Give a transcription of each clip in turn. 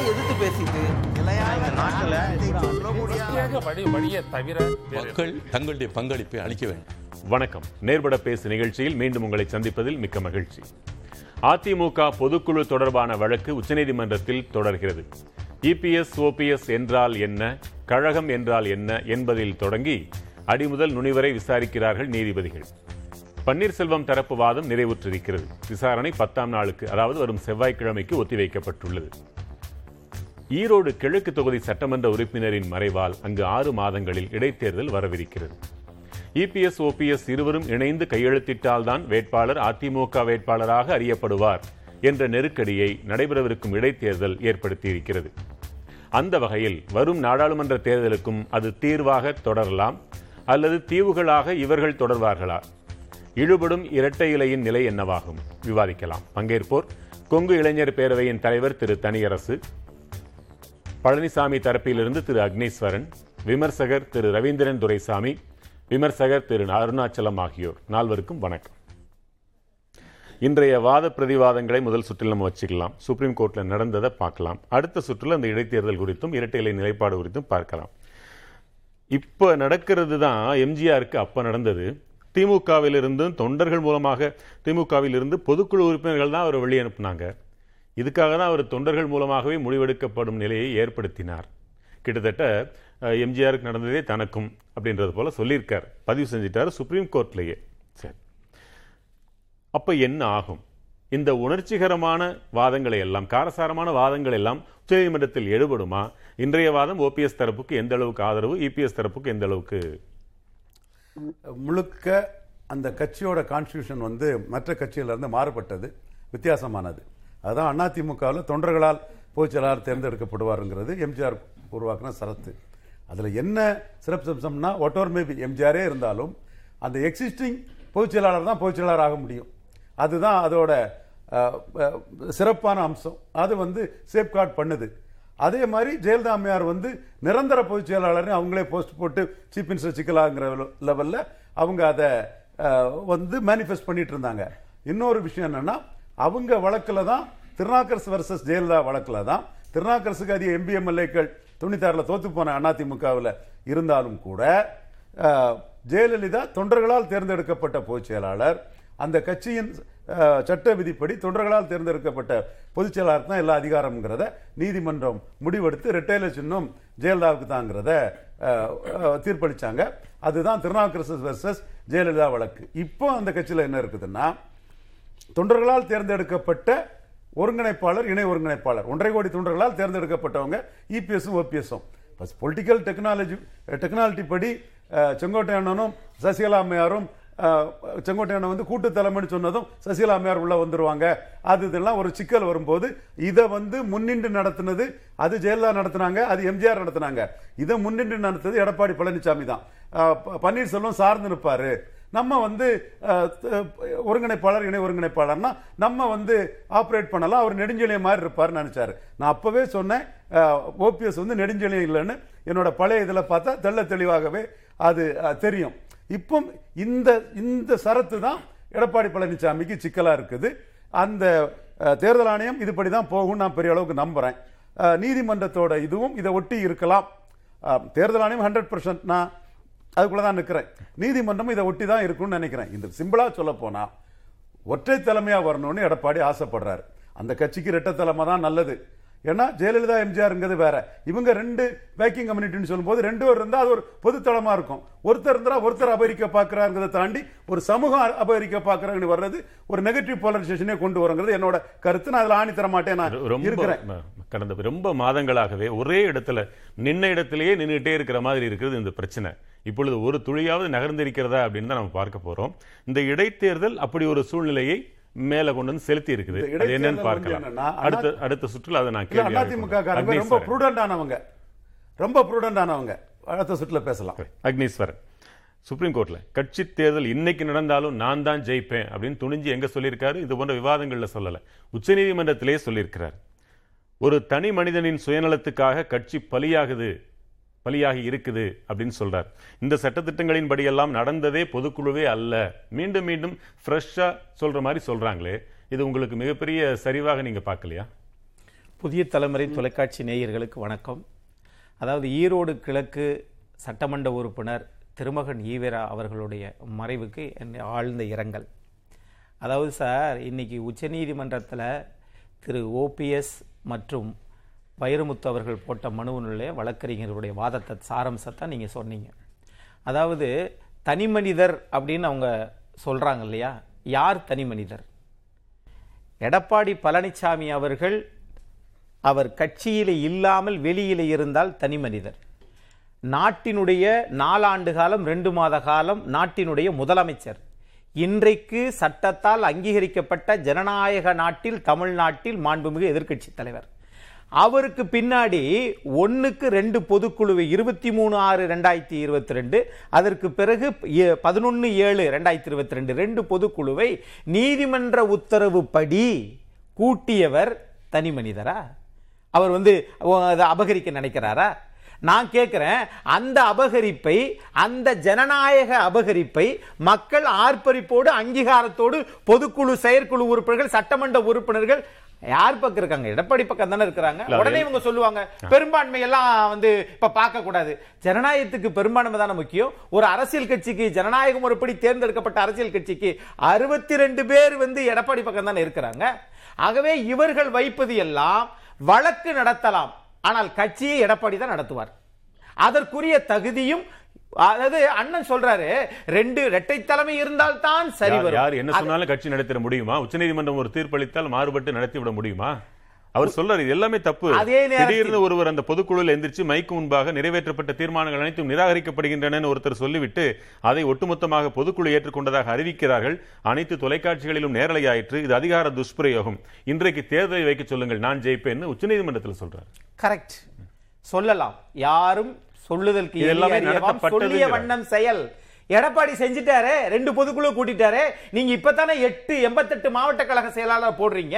எதிர்த்து பேசிட்டு. மக்கள் தங்களுடைய பங்களிப்பை அளிக்க வேண்டும். வணக்கம். நேர்பட பேசு நிகழ்ச்சியில் மீண்டும் உங்களை சந்திப்பதில் மிக்க மகிழ்ச்சி. அதிமுக பொதுக்குழு தொடர்பான வழக்கு உச்சநீதிமன்றத்தில் தொடர்கிறது. இபிஎஸ் ஓபிஎஸ் என்றால் என்ன கழகம் என்றால் என்ன என்பதில் தொடங்கி அடிமுதல் நுனிவரை விசாரிக்கிறார்கள் நீதிபதிகள். பன்னீர்செல்வம் தரப்பு வாதம் நிறைவுற்றிருக்கிறது. விசாரணை பத்தாம் நாளுக்கு அதாவது வரும் செவ்வாய்க்கிழமைக்கு ஒத்திவைக்கப்பட்டுள்ளது. ஈரோடு கிழக்கு தொகுதி சட்டமன்ற உறுப்பினரின் மறைவால் அங்கு ஆறு மாதங்களில் இடைத்தேர்தல் வரவிருக்கிறது. இபிஎஸ் ஓபிஎஸ் இருவரும் இணைந்து கையெழுத்திட்டால்தான் வேட்பாளர் அதிமுக வேட்பாளராக அறியப்படுவார் என்ற நெருக்கடியை நடைபெறவிருக்கும் இடைத்தேர்தல் ஏற்படுத்தியிருக்கிறது. அந்த வகையில் வரும் நாடாளுமன்ற தேர்தலுக்கும் அது தீர்வாக தொடரலாம் அல்லது தீவுகளாக இவர்கள் தொடர்வார்களா? இழுபடும் இரட்டை இலையின் நிலை என்னவாகும்? விவாதிக்கலாம். பங்கேற்போர் கொங்கு இளைஞர் பேரவையின் தலைவர் திரு தனியரசு பழனிசாமி தரப்பிலிருந்து திரு அக்னீஸ்வரன் விமர்சகர் திரு ரவீந்திரன் துரைசாமி விமர்சகர் திரு அருணாச்சலம் ஆகியோர். நால்வருக்கும் வணக்கம். இன்றைய வாத பிரதிவாதங்களை முதல் சுற்றில் நம்ம வச்சுக்கலாம். சுப்ரீம் கோர்ட்டில் நடந்ததை பார்க்கலாம். அடுத்த சுற்றில் அந்த இடைத்தேர்தல் குறித்தும் இரட்டை இலை நிலைப்பாடு குறித்தும் பார்க்கலாம். இப்போ நடக்கிறது தான் எம்ஜிஆருக்கு அப்போ நடந்தது. திமுகவிலிருந்து தொண்டர்கள் மூலமாக திமுகவிலிருந்து பொதுக்குழு உறுப்பினர்கள் தான் அவர் வெளியே அனுப்புனாங்க. இதுக்காக தான் அவர் தொண்டர்கள் மூலமாகவே முடிவெடுக்கப்படும் நிலையை ஏற்படுத்தினார். கிட்டத்தட்ட எம்ஜிஆருக்கு நடந்ததே தனக்கும் அப்படின்றது போல சொல்லியிருக்கார். பதிவு செஞ்சிட்டார் சுப்ரீம் கோர்ட்லேயே சரி. அப்ப என்ன ஆகும்? இந்த உணர்ச்சிகரமான வாதங்களை எல்லாம் காரசாரமான வாதங்கள் எல்லாம் உச்சநீதிமன்றத்தில் எடுபடுமா இன்றைய வாதம் ஓபிஎஸ் தரப்புக்கு எந்த அளவுக்கு ஆதரவு இபிஎஸ் தரப்புக்கு எந்த அளவுக்கு முழுக்க அந்த கட்சியோட கான்ஸ்டியூஷன் வந்து மற்ற கட்சியிலிருந்து மாறுபட்டது வித்தியாசமானது. அதுதான் அதிமுகவில் தொண்டர்களால் பொதுச்செயலாளர் தேர்ந்தெடுக்கப்படுவாருங்கிறது எம்ஜிஆர் உருவாக்கின சரத்து. அதில் என்ன சிறப்பு அம்சம்னா ஒட்டோர் மேபி எம்ஜிஆரே இருந்தாலும் அந்த எக்ஸிஸ்டிங் பொதுச்செயலாளர் தான் பொதுச்செயலாளர் ஆக முடியும். அதுதான் அதோட சிறப்பான அம்சம். அது வந்து சேஃப்கார்ட் பண்ணுது. அதே மாதிரி ஜெயலலிதா அம்மையார் வந்து நிரந்தர பொதுச் செயலாளர்னு அவங்களே போஸ்ட் போட்டு சீஃப் மினிஸ்டர் சிக்கலாங்கிற லெவலில் அவங்க அதை வந்து மேனிஃபெஸ்ட் பண்ணிட்டு இருந்தாங்க. இன்னொரு விஷயம் என்னன்னா அவங்க வழக்கில் தான் திருநாக்கரசு வர்சஸ் ஜெயலலிதா வழக்கில் தான் திருநாக்கரசுக்கு அதிக எம்பி எம்எல்ஏக்கள் தொண்ணூத்தாறுல தோத்து போன அதிமுகவில் இருந்தாலும் கூட ஜெயலலிதா தொண்டர்களால் தேர்ந்தெடுக்கப்பட்ட பொதுச் செயலாளர் அந்த கட்சியின் சட்ட விதிப்படி தொண்டர்களால் தேர்ந்தெடுக்கப்பட்ட பொதுச் செயலாளர் தான் எல்லா அதிகாரம்ங்கிறத நீதிமன்றம் முடிவெடுத்து ரிட்டைல சின்னம் ஜெயலலிதாவுக்கு தாங்கிறத தீர்ப்பளிச்சாங்க. அதுதான் திருநாவுக்கரசு வெர்சஸ் ஜெயலலிதா வழக்கு. இப்போ அந்த கட்சியில் என்ன இருக்குதுன்னா தொண்டர்களால் தேர்ந்தெடுக்கப்பட்ட ஒருங்கிணைப்பாளர் இணை ஒருங்கிணைப்பாளர். ஒன்றரை கோடி தொண்டர்களால் தேர்ந்தெடுக்கப்பட்டவங்க இபிஎஸும் ஓபிஎஸும் பொலிட்டிக்கல் டெக்னாலஜி டெக்னாலஜி படி செங்கோட்டையண்ணனும் செங்கோட்டையனும் சசிகலா அம்மையாரும் செங்கோட்டையனை வந்து கூட்டு தலைமைன்னு சொன்னதும் சசிகலா அம்மையார் உள்ள வந்துருவாங்க. அது இதெல்லாம் ஒரு சிக்கல் வரும்போது இதை வந்து முன்னின்று நடத்தினது அது ஜெயலலிதா நடத்தினாங்க அது எம்ஜிஆர் நடத்தினாங்க. இதை முன்னின்று நடத்தது எடப்பாடி பழனிசாமி தான். பன்னீர்செல்வம் சார்ந்து நிற்பாரு. நம்ம வந்து ஒருங்கிணைப்பாளர் இணை ஒருங்கிணைப்பாளர்னா நம்ம வந்து ஆப்ரேட் பண்ணலாம் அவர் நெடுஞ்செழிய மாதிரி இருப்பாருன்னு நினைச்சாரு. நான் அப்பவே சொன்னேன் ஓபிஎஸ் வந்து நெடுஞ்செழியம் இல்லைன்னு. என்னோட பழைய இதில் பார்த்தா தெள்ள தெளிவாகவே அது தெரியும். இப்போ இந்த இந்த சரத்து தான் எடப்பாடி பழனிசாமிக்கு சிக்கலாக இருக்குது. அந்த தேர்தல் ஆணையம் இதுபடி தான் போகும் நான் பெரிய அளவுக்கு நம்புகிறேன் நீதிமன்றத்தோட இதுவும் இதை ஒட்டி இருக்கலாம். தேர்தல் ஆணையம் ஹண்ட்ரட் பர்சன்ட் நான் அதுக்குள்ளே தான் நிற்கிறேன் நீதிமன்றமும் இதை ஒட்டி தான் இருக்கும்னு நினைக்கிறேன். இந்த சிம்பிளாக சொல்ல போனால் ஒற்றை தலைமையாக வரணும்னு எடப்பாடி ஆசைப்படுறாரு. அந்த கட்சிக்கு ரெட்ட தலைமை தான் நல்லது. ஏன்னா ஜெயலலிதா எம்ஜிஆர்ங்கிறது வேற. இவங்க ரெண்டு பேக்கிங் கம்யூனிட்டின்னு சொல்லும்போது ரெண்டு பேர் இருந்தா அது ஒரு பொதுத்தளமா இருக்கும். ஒருத்தர் இருந்தா ஒருத்தர் அபகரிக்க பாக்குறாங்கிறத தாண்டி ஒரு சமூகம் அபகரிக்க பாக்குறாங்கன்னு வர்றது ஒரு நெகட்டிவ் போலரைசேஷனே கொண்டு வரங்கிறது என்னோட கருத்து. நான் அதுல ஆணி தர மாட்டேன் நான் ரொம்ப இருக்கிறேன். கடந்த ரொம்ப மாதங்களாகவே ஒரே இடத்துல நின்ன இடத்திலேயே நின்றுட்டே இருக்கிற மாதிரி இருக்கிறது இந்த பிரச்சனை. இப்பொழுது ஒரு துளியாவது நகர்ந்திருக்கிறதா அப்படின்னு தான் நம்ம பார்க்க போறோம். இந்த இடைத்தேர்தல் அப்படி ஒரு சூழ்நிலையை மேல கொண்டு வந்து செலுத்தி இருக்குது. அது என்னன்னு பார்க்கலாம். அடுத்த அடுத்த சுற்றுல அதை நான் கேள்வி அதிமுக ரொம்ப ப்ரூடண்ட் ஆனவங்க. ரொம்ப ப்ரூடண்ட் ஆனவங்க. அடுத்த சுற்றுல பேசலாம். அக்னீஸ்வரன். சுப்ரீம் கோர்ட்ல கட்சி தேர்தல் இன்னைக்கு நடந்தாலும் நான் தான் ஜெயிப்பேன் அப்படின்னு துணிஞ்சு எங்க சொல்லியிருக்காரு? இது போன்ற விவாதங்கள்ல சொல்லல. உச்சநீதிமன்றத்திலே சொல்லியிருக்கிறார். ஒரு தனி மனிதனின் சுயநலத்துக்காக கட்சி பலியாகுது. பலியாகி இருக்குது அப்படின்னு சொல்றார். இந்த சட்டத்திட்டங்களின் படியெல்லாம் நடந்ததே பொதுக்குழுவே அல்ல. மீண்டும் மீண்டும் ஃப்ரெஷ்ஷாக சொல்ற மாதிரி சொல்றாங்களே. இது உங்களுக்கு மிகப்பெரிய சரிவாக நீங்க பார்க்கலையா? புதிய தலைமுறை தொலைக்காட்சி நேயர்களுக்கு வணக்கம். அதாவது ஈரோடு கிழக்கு சட்டமன்ற உறுப்பினர் திருமகன் ஈவேரா அவர்களுடைய மறைவுக்கு என் ஆழ்ந்த இரங்கல். அதாவது சார் இன்னைக்கு உச்சநீதிமன்றத்தில் திரு ஓபிஎஸ் மற்றும் வைரமுத்து அவர்கள் போட்ட மனுவினுடைய வழக்கறிஞர்களுடைய வாதத்தை சாரம்சத்தை நீங்கள் சொன்னீங்க. அதாவது தனி மனிதர் அப்படின்னு அவங்க சொல்கிறாங்க இல்லையா? யார் தனி மனிதர்? எடப்பாடி பழனிசாமி அவர்கள் அவர் கட்சியிலே இல்லாமல் வெளியிலே இருந்தால் தனி மனிதர். நாட்டினுடைய நாலாண்டு காலம் ரெண்டு மாத காலம் நாட்டினுடைய முதலமைச்சர். இன்றைக்கு சட்டத்தால் அங்கீகரிக்கப்பட்ட ஜனநாயக நாட்டில் தமிழ்நாட்டில் மாண்புமிகு எதிர்க்கட்சி தலைவர். அவருக்கு பின்னாடி ஒன்றுக்கு ரெண்டு பொதுக்குழுவை இருபத்தி மூணு ஆறு ரெண்டாயிரத்தி இருபத்தி ரெண்டு அதற்கு பிறகு பதினொன்று ஏழு ரெண்டாயிரத்தி இருபத்தி ரெண்டு ரெண்டு பொதுக்குழுவை நீதிமன்ற உத்தரவுப்படி கூட்டியவர் தனி மனிதரா? அவர் வந்து அதை அபகரிக்க நினைக்கிறாரா? நான் கேட்குறேன் அந்த அபகரிப்பை அந்த ஜனநாயக அபகரிப்பை மக்கள் ஆர்ப்பரிப்போடு அங்கீகாரத்தோடு பொதுக்குழு செயற்குழு உறுப்பினர்கள் சட்டமன்ற உறுப்பினர்கள் யார் பக்கம் இருக்காங்க? எடப்பாடி பக்கம் தானே இருக்கிறாங்க. உடனே இவங்க சொல்லுவாங்க பெரும்பான்மை எல்லாம் வந்து இப்ப பார்க்க கூடாது ஜனநாயகத்துக்கு பெரும்பான்மை தானே முக்கியம். ஒரு அரசியல் கட்சிக்கு ஜனநாயகம் ஒருபடி தேர்ந்தெடுக்கப்பட்ட அரசியல் கட்சிக்கு அறுபத்தி ரெண்டு பேர் வந்து எடப்பாடி பக்கம் தானே இருக்கிறாங்க. ஆகவே இவர்கள் வைப்பது எல்லாம் வழக்கு நடத்தலாம். ஆனால் கட்சியை எடப்பாடி தான் நடத்துவார். அதற்குரிய தகுதியும் அதாவது அண்ணன் சொல்றாரு ரெண்டு இரட்டை தலைமை இருந்தால் தான் சரி யார் என்ன சொன்னாலும் கட்சி நடத்திட முடியுமா? உச்சநீதிமன்றம் ஒரு தீர்ப்பளித்தால் மாறுபட்டு நடத்தி விட முடியுமா? அவர் சொல்றாரு இது எல்லாமே தப்பு. திடீர்னு ஒருவர் அந்த பொதுக்குழுவில் எந்திரிச்சு மைக்கு முன்பாக நிறைவேற்றப்பட்ட தீர்மானங்கள் அனைத்தும் நிராகரிக்கப்படுகின்றன ஒருத்தர் சொல்லிவிட்டு அதை ஒட்டுமொத்தமாக பொதுக்குழு ஏற்றுக்கொண்டதாக அறிவிக்கிறார்கள். அனைத்து தொலைக்காட்சிகளிலும் நேரலையாயிற்று இது அதிகார துஷ்பிரயோகம். இன்றைக்கு தேர்தலை வைக்க சொல்லுங்கள் நான் ஜெயிப்பேன்னு உச்சநீதிமன்றத்தில் சொல்றாரு. கரெக்ட் சொல்லலாம். யாரும் சொல்லுதற்கு எல்லாமே. சொல்லிய வண்ணம் செயல். எடப்பாடி செஞ்சுட்டாரு ரெண்டு பொதுக்குழு கூட்டிட்டாரு. நீங்க இப்பதானே எட்டு எண்பத்தெட்டு மாவட்ட கழக செயலாளர் போடுறீங்க.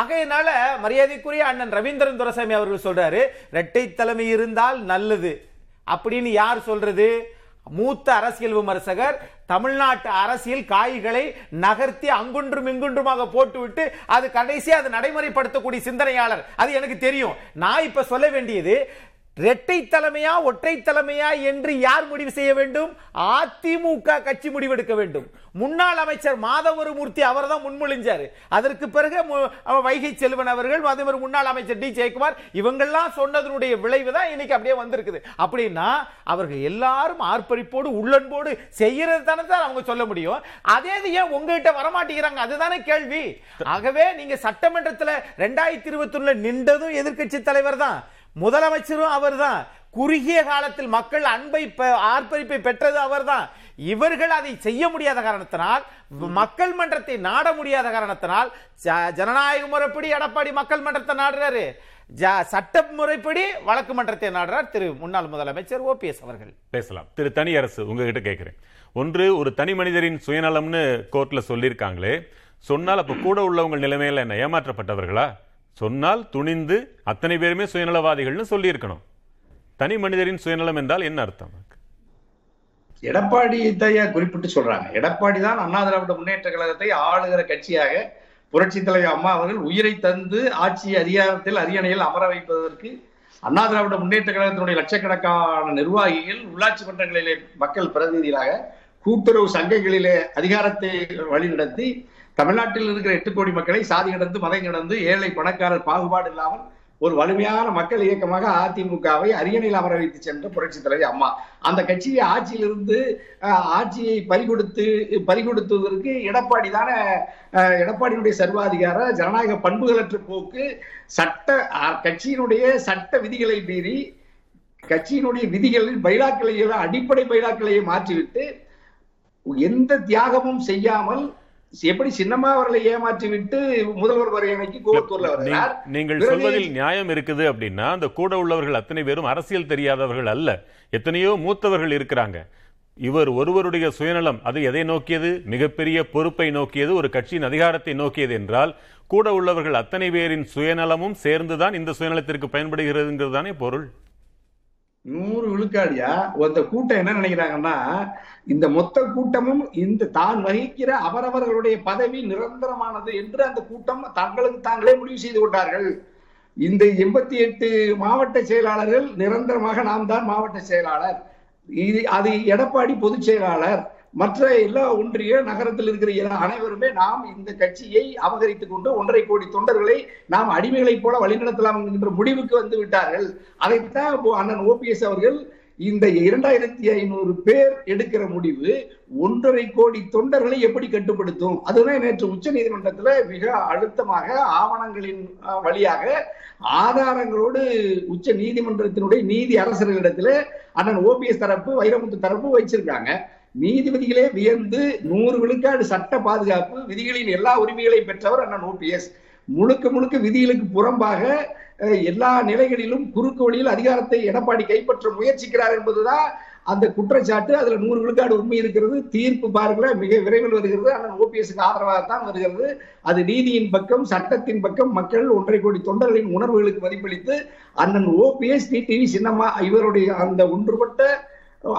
ஆகையினால மரியாதைக்குரிய அண்ணன் ரவீந்திரன் துரசாமி அவர்கள் சொல்றாரு இரட்டை தலைமை இருந்தால் நல்லது. அப்படின்னு யார் சொல்றது? மூத்த அரசியல் விமர்சகர் தமிழ்நாட்டு அரசியல் காய்களை நகர்த்தி அங்குன்றும் இங்குன்றுமாக போட்டுவிட்டு அது கடைசி அது நடைமுறைப்படுத்தக்கூடிய சிந்தனையாளர். அது எனக்கு தெரியும். நான் இப்ப சொல்ல வேண்டியது இரட்டை தலைமையா ஒற்றை தலைமையா என்று யார் முடிவு செய்ய வேண்டும்? அதிமுக கட்சி முடிவெடுக்க வேண்டும். முன்னாள் அமைச்சர் மாதவருமூர்த்தி அவர் தான் முன்மொழிஞ்சார். அதற்கு பிறகு வைகை செல்வன் அவர்கள் அதே மாதிரி முன்னாள் அமைச்சர் டி ஜெயக்குமார் இவங்கெல்லாம் சொன்னதனுடைய விளைவு தான் இன்னைக்கு அப்படியே வந்திருக்குது. அப்படின்னா அவர்கள் எல்லாரும் ஆர்ப்பரிப்போடு உள்ளன்போடு செய்யறது தானே சார் அவங்க சொல்ல முடியும். அதே இது ஏன் உங்ககிட்ட வரமாட்டேங்கிறாங்க? அதுதானே கேள்வி. ஆகவே நீங்க சட்டமன்றத்தில் ரெண்டாயிரத்தி இருபத்தி ஒண்ணுல நின்றதும் எதிர்க்கட்சி தலைவர் தான். முதலமைச்சரும் அவர்தான். குறுகிய காலத்தில் மக்கள் அன்பை பெ- ஆர்ப்பரிப்பை பெற்றது அவர்தான். இவர்கள் அதை செய்ய முடியாத காரணத்தினால் மக்கள் மன்றத்தை நாட முடியாத காரணத்தினால் ஜ- ஜனநாயக முறைப்படி எடப்பாடி மக்கள் மன்றத்தை நாடுறாரு. ஜ- சட்ட முறைப்படி வழக்கு மன்றத்தை நாடுறார் திரு முன்னாள் முதலமைச்சர் ஓபிஎஸ் அவர்கள். பேசலாம். திரு தனி அரசு உங்ககிட்ட கேட்கிறேன் ஒன்று ஒரு தனி மனிதரின் சுயநலம்னு கோர்ட்ல சொல்லியிருக்காங்களே. சொன்னால் அப்ப கூட உள்ளவங்க நிலைமையில என்ன ஏமாற்றப்பட்டவர்களா? சொன்னால் துணிந்து அத்தனை பேருமே சுயநலவாதிகள்னு சொல்லியிருக்கணும். தனி மனிதரின் சுயநலம் என்றால் என்ன அர்த்தம் எடப்பாடி தைய குறிப்பிட்டு சொல்றாங்க. எடப்பாடி தான் அண்ணா திராவிட முன்னேற்ற கழகத்தை ஆளுகிற கட்சியாக புரட்சி தலைவர் அம்மா அவர்கள் உயிரை தந்து ஆட்சி அதிகாரத்தில் அரியணையில் அமர வைப்பதற்கு அண்ணா திராவிட முன்னேற்ற கழகத்தினுடைய லட்சக்கணக்கான நிர்வாகிகள் உள்ளாட்சி மன்றங்களிலே மக்கள் பிரதிநிதிகளாக கூட்டுறவு சங்கங்களிலே அதிகாரத்தை வழிநடத்தி தமிழ்நாட்டில் இருக்கிற எட்டு கோடி மக்களை சாதி கடந்து மதம் கடந்து ஏழை பணக்காரர் பாகுபாடு இல்லாமல் ஒரு வலிமையான மக்கள் இயக்கமாக அதிமுகவை அரியணையில் அமர வைத்து சென்ற புரட்சி தலைவி அம்மா. அந்த கட்சியை ஆட்சியிலிருந்து ஆட்சியை பறிகொடுத்து பறிகொடுத்ததற்கு எடப்பாடி தானே எடப்பாடியினுடைய சர்வாதிகார ஜனநாயக பண்புகளற்ற போக்கு சட்ட அஹ், கட்சியினுடைய சட்ட விதிகளை மீறி கட்சியினுடைய விதிகளில் பைலாக்களை அடிப்படை பைலாக்களையே மாற்றிவிட்டு எந்த தியாகமும் செய்யாமல் எப்படி சின்னம்மா அவர்களை ஏமாற்றி விட்டு முதல்வர் வரையணைக்கு கோவத்தூர்ல வருகிறார் நீ- நீங்கள் சொல்வதில் நியாயம் இருக்குது அப்படின்னா அந்த கூட உள்ளவர்கள் அத்தனை பேரும் அரசியல் தெரியாதவர்கள் அல்ல. எத்தனையோ மூத்தவர்கள் இருக்கிறாங்க. இவர் ஒருவருடைய சுயநலம் அது எதை நோக்கியது? மிகப்பெரிய பொறுப்பை நோக்கியது ஒரு கட்சியின் அதிகாரத்தை நோக்கியது என்றால் கூட உள்ளவர்கள் அத்தனை பேரின் சுயநலமும் சேர்ந்துதான் இந்த சுயநலத்திற்கு பயன்படுகிறதுங்கிறது தானே பொருள்? நூறு விழுக்காடியா? அந்த கூட்டம் என்ன நினைக்கிறாங்கன்னா இந்த மொத்த கூட்டமும் இந்த தான் வகிக்கிற அவரவர்களுடைய பதவி நிரந்தரமானது என்று அந்த கூட்டம் தங்களுக்கு தாங்களே முடிவு செய்து கொண்டார்கள். இந்த எண்பத்தி எட்டு மாவட்ட செயலாளர்கள் நிரந்தரமாக நாம் தான் மாவட்ட செயலாளர். இது அது எடப்பாடி பொதுச் செயலாளர். மற்ற எல்லா ஒன்றிய நகரத்தில் இருக்கிற எல்லா- அனைவருமே நாம் இந்த கட்சியை அபகரித்துக் கொண்டு ஒன்றரை கோடி தொண்டர்களை நாம் அடிமைகளைப் போல வழிநடத்தலாம் என்கின்ற முடிவுக்கு வந்து விட்டார்கள். அதைத்தான் அண்ணன் ஓபிஎஸ் அவர்கள் இந்த இரண்டாயிரத்தி ஐநூறு பேர் எடுக்கிற முடிவு ஒன்றரை கோடி தொண்டர்களை எப்படி கட்டுப்படுத்தும்? அதுதான் நேற்று உச்ச நீதிமன்றத்துல மிக அழுத்தமாக ஆவணங்களின் வழியாக ஆதாரங்களோடு உச்ச நீதிமன்றத்தினுடைய நீதி அரசர்களிடத்துல அண்ணன் ஓபிஎஸ் தரப்பு வைரமுத்து தரப்பு வச்சிருக்காங்க. நீதிபதிகளே வியந்து நூறு விழுக்காடு சட்ட பாதுகாப்பு விதிகளின் எல்லா உரிமைகளையும் பெற்றவர் அண்ணன் ஓபிஎஸ். முழுக்க முழுக்க விதிகளுக்கு புறம்பாக எல்லா நிலைகளிலும் குறுக்கு வழியில் அதிகாரத்தை எடப்பாடி கைப்பற்ற முயற்சிக்கிறார் என்பதுதான் அந்த குற்றச்சாட்டு. அதுல நூறு விழுக்காடு உண்மை இருக்கிறது. தீர்ப்பு பாருங்கள மிக விரைவில் வருகிறது. ஆனால் ஓபிஎஸ்க்கு ஆதரவாகத்தான் வருகிறது. அது நீதியின் பக்கம் சட்டத்தின் பக்கம் மக்கள் ஒன்றரை கோடி தொண்டர்களின் உணர்வுகளுக்கு மதிப்பளித்து அண்ணன் ஓபிஎஸ் டிடிவி சின்னம்மா இவருடைய அந்த ஒன்றுபட்ட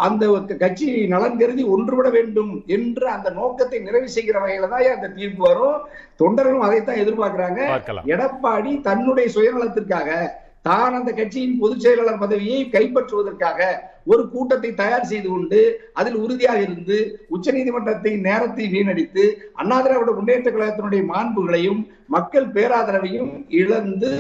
அந்த கட்சி நலன் கருதி ஒன்றுபட வேண்டும் என்ற அந்த நோக்கத்தை நிறைவு செய்கிற வகையில தான் அந்த தீர்ப்பு வரும். தொண்டர்களும் அதைத்தான் எதிர்பார்க்கிறாங்க. எடப்பாடி தன்னுடைய சுயநலத்திற்காக தான் அந்த கட்சியின் பொதுச் செயலாளர் பதவியை கைப்பற்றுவதற்காக ஒரு கூட்டத்தை தயார் செய்து கொண்டு அதில் உறுதியாக இருந்து உச்சநீதிமன்றத்தின் நேரத்தை வீணடித்து அண்ணா திராவிட முன்னேற்ற கழகத்தினுடைய மாண்புகளையும் மக்கள் பேராதரவையும் இழந்து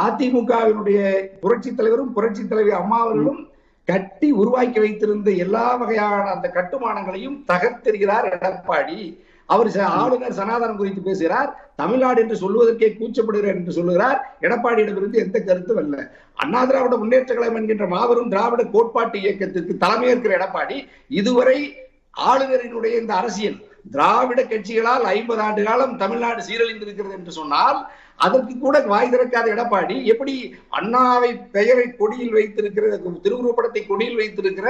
அதிமுகவினுடைய புரட்சி தலைவரும் புரட்சி தலைவி அம்மா அவர்களும் கட்டி உருவாக்கி வைத்திருந்த எல்லா வகையான அந்த கட்டுமானங்களையும் தகர்த்தெறிகிறார் எடப்பாடி. அவர் ச- ஆளுநர் சனாதனம் குறித்து பேசுகிறார். தமிழ்நாடு என்று சொல்வதற்கே கூச்சப்படுகிறார் என்று சொல்லுகிறார். எடப்பாடியிடமிருந்து எந்த கருத்தும் அல்ல. அண்ணா திராவிட முன்னேற்ற கழகம் என்கின்ற மாபெரும் திராவிட கோட்பாட்டு இயக்கத்திற்கு தலைமையேற்கிற எடப்பாடி இதுவரை ஆளுநரினுடைய இந்த அரசியல் திராவிட கட்சிகளால் ஐம்பது ஆண்டு காலம் தமிழ்நாடு சீரழிந்திருக்கிறது என்று சொன்னால் அதற்கு கூட வாய் திறக்காத எடப்பாடி எப்படி அண்ணாவை பெயரை கொடியில் வைத்திருக்கிற திருவுருவப்படத்தை கொடியில் வைத்திருக்கிற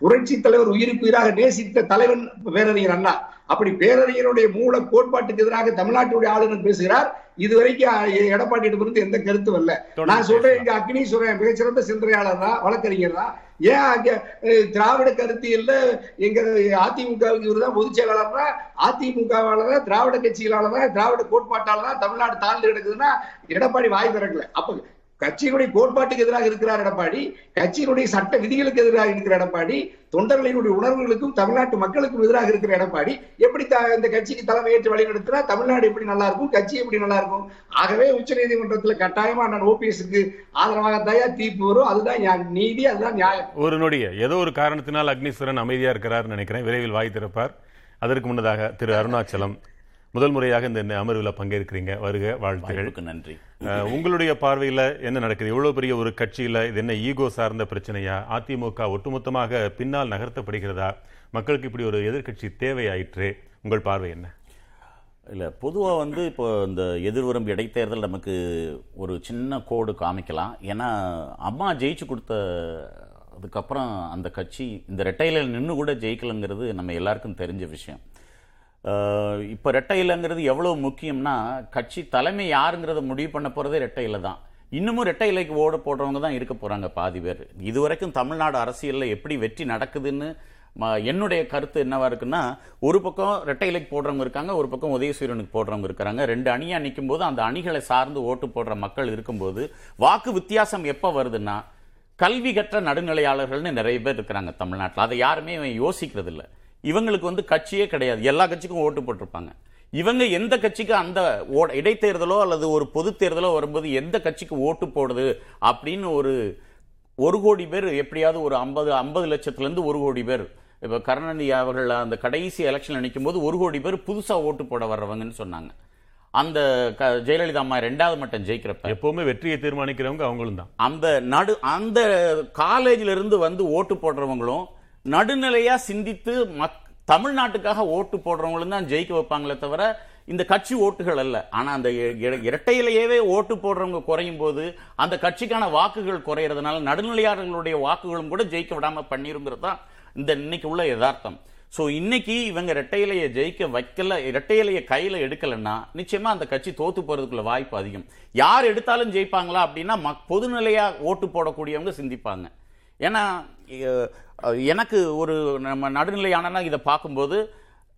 புரட்சி தலைவர் உயிருக்கு உயிராக நேசித்த தலைவன் பேரறிஞர் அண்ணா. அப்படி பேரறிஞருடைய மூல கோட்பாட்டுக்கு எதிராக தமிழ்நாட்டுடைய ஆளுநர் பேசுகிறார். இதுவரைக்கும் எடப்பாடியிடமிருந்து எந்த கருத்தும் இல்ல. நான் சொல்றேன் இங்க அக்னீஸ்வரன் மிகச்சிறந்த சிந்தனையாளர் தான் வழக்கறிஞர் தான். ஏன் அங்க திராவிட கருத்தியல்ல எங்க அதிமுக இவர் தான் பொதுச் செயலாளர்னா அதிமுகவால திராவிட கட்சிகளாலதான் திராவிட கோட்பாட்டாலதான் தமிழ்நாடு தாழ்ந்து கிடக்குதுன்னா எடப்பாடி வாய் திறக்கல. அப்ப கட்சியினுடைய கோட்பாட்டுக்கு எதிராக இருக்கிறார் எடப்பாடி கட்சியினுடைய சட்ட விதிகளுக்கு எதிராக இருக்கிற எடப்பாடி தொண்டர்களினுடைய உணர்வுகளுக்கும் தமிழ்நாட்டு மக்களுக்கும் எதிராக இருக்கிற எடப்பாடி. எப்படி த- இந்த கட்சிக்கு தலைமையேற்று வழிநடத்தினா தமிழ்நாடு எப்படி நல்லா இருக்கும் கட்சி எப்படி நல்லா இருக்கும் ஆகவே உச்சநீதிமன்றத்துல கட்டாயமா நான் ஓபிஎஸ்க்கு ஆதரவாக தயா தீர்ப்பு வரும். அதுதான் நீதி அதுதான் நியாயம். ஒரு நொடிய ஏதோ ஒரு காரணத்தினால் அக்னீஸ்வரன் அமைதியா இருக்கிறார் நினைக்கிறேன். விரைவில் வாய் திறப்பார். அதற்கு முன்னதாக திரு அருணாச்சலம் முதல் முறையாக இந்த அமர்வில் பங்கேற்கிறீங்க. வருக வாழ்த்துகள். வாய்ப்புக்கு நன்றி. உங்களுடைய பார்வையில என்ன நடக்குது? எவ்வளவு பெரிய ஒரு கட்சியில இது என்ன ஈகோ சார்ந்த பிரச்சனையா? அதிமுக ஒட்டுமொத்தமாக பின்னால் நகர்த்தப்படுகிறதா? மக்களுக்கு இப்படி ஒரு எதிர்க்கட்சி தேவையாயிற்று. உங்கள் பார்வை என்ன? இல்லை பொதுவாக வந்து இப்போ இந்த எதிர்வரும் இடைத்தேர்தல் நமக்கு ஒரு சின்ன கோடு காமிக்கலாம். ஏன்னா அம்மா ஜெயிச்சு கொடுத்த அதுக்கப்புறம் அந்த கட்சி இந்த ரெட்டையில நின்று கூட ஜெயிக்கலைங்கிறது நம்ம எல்லாருக்கும் தெரிஞ்ச விஷயம். இப்போ ரெட்டை இலைங்கிறது எவ்வளோ முக்கியம்னா கட்சி தலைமை யாருங்கிறத முடிவு பண்ண போகிறதே ரெட்டையில தான். இன்னமும் ரெட்டை இலைக்கு ஓட போடுறவங்க தான் இருக்க போகிறாங்க பாதி பேர். இதுவரைக்கும் தமிழ்நாடு அரசியலில் எப்படி வெற்றி நடக்குதுன்னு ம- என்னுடைய கருத்து என்னவா இருக்குன்னா ஒரு பக்கம் ரெட்டை இலைக்கு போடுறவங்க இருக்காங்க ஒரு பக்கம் உதயசூரியனுக்கு போடுறவங்க இருக்கிறாங்க. ரெண்டு அணியாக நிற்கும் போது அந்த அணிகளை சார்ந்து ஓட்டு போடுற மக்கள் இருக்கும்போது வாக்கு வித்தியாசம் எப்போ வருதுன்னா கல்வி கற்ற நடுநிலையாளர்கள்னு நிறைய பேர் இருக்கிறாங்க தமிழ்நாட்டில். அதை யாருமே யோசிக்கிறது இல்லை இவங்களுக்கு வந்து கட்சியே கிடையாது. எல்லா கட்சிக்கும் ஓட்டு போட்டிருப்பாங்க. இவங்க எந்த கட்சிக்கு அந்த இடைத்தேர்தலோ அல்லது ஒரு பொது தேர்தலோ வரும்போது எந்த கட்சிக்கு ஓட்டு போடுது அப்படின்னு ஒரு ஒரு கோடி பேர் எப்படியாவது ஒரு ஐம்பது ஐம்பது லட்சத்துல இருந்து ஒரு கோடி பேர். இப்ப கருணாநிதி அவர்கள் அந்த கடைசி எலெக்ஷன்ல நிற்கும் போது ஒரு கோடி பேர் புதுசா ஓட்டு போட வர்றவங்கன்னு சொன்னாங்க. அந்த க- ஜெயலலிதா அம்மா ரெண்டாவது மட்டம் ஜெயிக்கிறப்ப. எப்பவுமே வெற்றியை தீர்மானிக்கிறவங்க அவங்களும் தான் அந்த நடு அந்த காலேஜ்ல இருந்து வந்து ஓட்டு போடுறவங்களும் நடுநிலையா சிந்தித்து மக் தமிழ்நாட்டுக்காக ஓட்டு போடுறவங்களும் தான் ஜெயிக்க வைப்பாங்களே தவிர இந்த கட்சி ஓட்டுகள் அல்ல. ஆனா அந்த இ- இரட்டையிலேயே ஓட்டு போடுறவங்க குறையும் போது அந்த கட்சிக்கான வாக்குகள் குறையறதுனால நடுநிலையாளர்களுடைய வாக்குகளும் கூட ஜெயிக்க விடாம பண்ணிருங்கிறது தான் இந்த இன்னைக்கு உள்ள யதார்த்தம். ஸோ இன்னைக்கு இவங்க இரட்டையிலையை ஜெயிக்க வைக்கல இரட்டையிலையை கையில எடுக்கலன்னா நிச்சயமா அந்த கட்சி தோத்து போறதுக்குள்ள வாய்ப்பு அதிகம். யார் எடுத்தாலும் ஜெயிப்பாங்களா அப்படின்னா மக்- பொதுநிலையா ஓட்டு போடக்கூடியவங்க சிந்திப்பாங்க. ஏன்னா எனக்கு ஒரு நம்ம நடுநிலையானனா இதை பார்க்கும்போது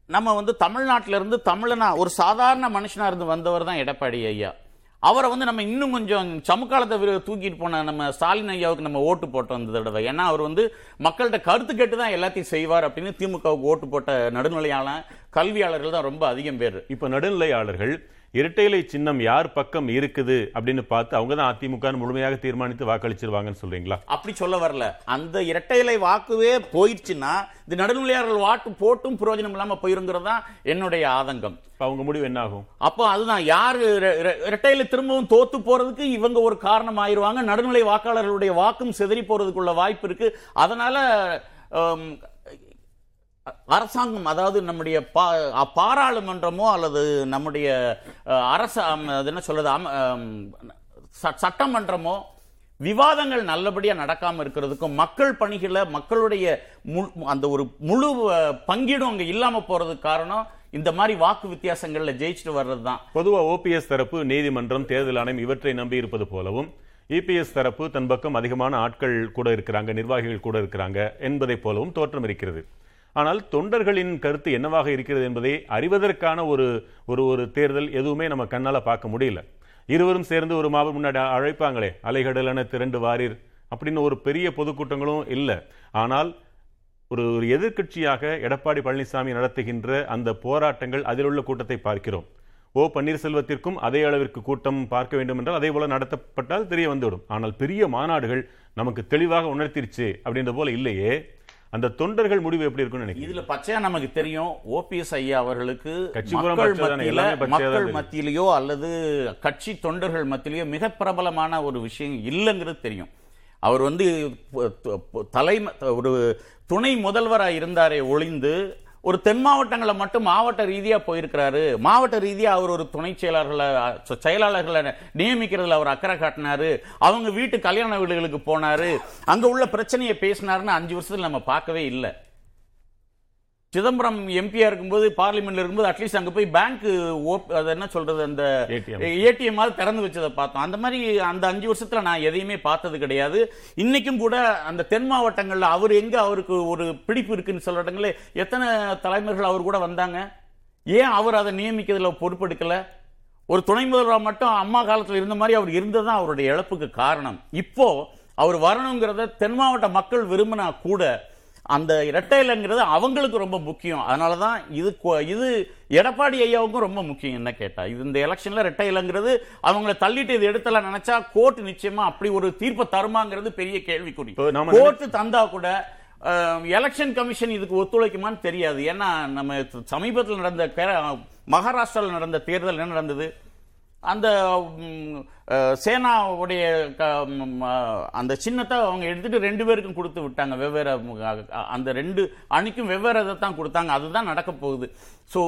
நம்ம வந்து தமிழ்நாட்டிலிருந்து தமிழனா ஒரு சாதாரண மனுஷனாக இருந்து வந்தவர் தான் எடப்பாடி ஐயா. அவரை வந்து நம்ம இன்னும் கொஞ்சம் சமுக்காலத்தை விரு- தூக்கிட்டு போன நம்ம ஸ்டாலின் ஐயாவுக்கு நம்ம ஓட்டு போட்டோம் இந்த தடவை. ஏன்னா அவர் வந்து மக்கள்கிட்ட கருத்து கேட்டு தான் எல்லாத்தையும் செய்வார் அப்படின்னு திமுகவுக்கு ஓட்டு போட்ட நடுநிலையான கல்வியாளர்கள் தான் ரொம்ப அதிகம் பேர். இப்போ நடுநிலையாளர்கள் இரட்டைலை சின்னம் யார் பக்கம் இருக்குது அப்படின்னு பார்த்து அவங்க தான் அதிமுக முழுமையாக தீர்மானித்து வாக்களிச்சிருவாங்கன்னு சொல்றீங்களா? அப்படி சொல்ல வரல. அந்த இரட்டை இலை வாக்குவே போயிடுச்சுன்னா இந்த நடுநிலையாளர்கள் வாக்கு போட்டும் பிரயோஜனம் இல்லாம போயிருங்கிறது தான் என்னுடைய ஆதங்கம். அவங்க முடிவு என்ன ஆகும் அப்போ அதுதான் யாரு இர- இர- இரட்டையில திரும்பவும் தோத்து போறதுக்கு இவங்க ஒரு காரணம் ஆயிருவாங்க. நடுநிலை வாக்காளர்களுடைய வாக்கும் சிதறி போறதுக்குள்ள வாய்ப்பு இருக்கு. அதனால அரசாங்கம் அதாவது நம்முடைய பா பாராளுமன்றமோ அல்லது நம்முடைய அரச அம், அது என்ன சொல்றது அம், ச- சட்டமன்றமோ விவாதங்கள் நல்லபடியாக நடக்காமல் இருக்கிறதுக்கும் மக்கள் பணிகளை மக்களுடைய மு- அந்த ஒரு முழு பங்கீடும் அங்கே இல்லாமல் போகிறதுக்கு காரணம் இந்த மாதிரி வாக்கு வித்தியாசங்களில் ஜெயிச்சுட்டு வர்றது தான் பொதுவாக ஓபிஎஸ் தரப்பு நீதிமன்றம் தேர்தல் ஆணையம் இவற்றை நம்பி இருப்பது போலவும் இபிஎஸ் தரப்பு தன் பக்கம் அதிகமான ஆட்கள் கூட இருக்கிறாங்க நிர்வாகிகள் கூட இருக்கிறாங்க என்பதை போலவும் தோற்றம் இருக்கிறது ஆனால் தொண்டர்களின் கருத்து என்னவாக இருக்கிறது என்பதை அறிவதற்கான ஒரு ஒரு ஒரு தேர்தல் எதுவுமே நம்ம கண்ணால் பார்க்க முடியல. இருவரும் சேர்ந்து ஒரு மாபெரும் முன்னாடி அழைப்பாங்களே அலைகடலன திரண்டு வாரீர் அப்படின்னு ஒரு பெரிய பொதுக்கூட்டங்களும் இல்லை. ஆனால் ஒரு ஒரு எதிர்க்கட்சியாக எடப்பாடி பழனிசாமி நடத்துகின்ற அந்த போராட்டங்கள் அதில் உள்ள கூட்டத்தை பார்க்கிறோம். ஓ பன்னீர்செல்வத்திற்கும் அதே அளவிற்கு கூட்டம் பார்க்க வேண்டும் என்றால் அதே போல நடத்தப்பட்டால் தெரிய வந்துவிடும். ஆனால் பெரிய மாநாடுகள் நமக்கு தெளிவாக உணர்த்திருச்சு அப்படின்ற போல இல்லையே. அந்த தொண்டர்கள் முடிவு எப்படி இருக்கும்னு நினைக்கிறேன் இதுல பச்சையா நமக்கு தெரியும். ஓபிஎஸ் ஐயா அவர்களுக்கு மக்கள் மத்தியில மக்கள். மத்தியிலேயோ அல்லது கட்சி தொண்டர்கள் மத்தியிலேயோ மிக பிரபலமான ஒரு விஷயம் இல்லைங்கிறது தெரியும். அவர் வந்து தலைமை ஒரு துணை முதல்வரா இருந்தாரே ஒளிந்து ஒரு தென் மாவட்டங்களை மட்டும் மாவட்ட ரீதியாக போயிருக்கிறாரு. மாவட்ட ரீதியாக அவர் ஒரு துணை செயலாளர்களை செயலாளர்களை நியமிக்கிறதுல அவர் அக்கறை காட்டினாரு. அவங்க வீட்டு கல்யாண வீடுகளுக்கு போனாரு. அங்கே உள்ள பிரச்சனையை பேசினாருன்னு அஞ்சு வருஷத்தில் நம்ம பார்க்கவே இல்லை. சிதம்பரம் எம்பியா இருக்கும்போது பார்லிமெண்ட்ல இருக்கும்போது அட்லீஸ்ட் அங்க போய் பேங்க் அது என்ன சொல்றது அந்த. ஏடிஎம் திறந்து வச்சதை பார்த்தோம். அந்த மாதிரி அந்த அஞ்சு வருஷத்துல நான் எதையுமே பார்த்தது கிடையாது. இன்னைக்கும் கூட அந்த தென் மாவட்டங்கள்ல அவர் எங்க அவருக்கு ஒரு பிடிப்பு இருக்குன்னு சொல்ற இடங்கள்ல எத்தனை தலைவர்கள் அவர் கூட வந்தாங்க. ஏன் அவர் அதை நியமிக்கிறதுல பொறுப்பெடுக்கல? ஒரு துணை முதல்வர் மட்டும் அம்மா காலத்துல இருந்த மாதிரி அவர் இருந்தது தான் அவருடைய இழப்புக்கு காரணம். இப்போ அவர் வரணுங்கிறத தென் மாவட்ட மக்கள் விரும்பினா கூட அந்த இரட்டையிலங்கிறது அவங்களுக்கு ரொம்ப முக்கியம். அதனால தான் இது இது எடப்பாடி ஐயாவுக்கும் ரொம்ப முக்கியம் என்ன கேட்டா. இது இந்த எலெக்ஷன்ல இரட்டையிலங்கிறது அவங்கள தள்ளிட்டு இது எடுத்தலாம் நினைச்சா கோர்ட் நிச்சயமா அப்படி ஒரு தீர்ப்பை தருமாங்கிறது பெரிய கேள்விக்குறி. இப்போ நாம கோர்ட் தந்தா கூட எலெக்ஷன் கமிஷன் இதுக்கு ஒத்துழைக்குமான்னு தெரியாது. ஏன்னா நம்ம சமீபத்தில் நடந்த கேர- மகாராஷ்டிராவில் நடந்த தேர்தல் என்ன நடந்தது? அந்த சேனாவுடைய க- அந்த சின்னத்தை அவங்க எடுத்துட்டு ரெண்டு பேருக்கும் கொடுத்து விட்டாங்க. வெவ்வேறு அந்த ரெண்டு அணிக்கும் வெவ்வேறு இதை தான் கொடுத்தாங்க. அதுதான் நடக்க போகுது. ஸோ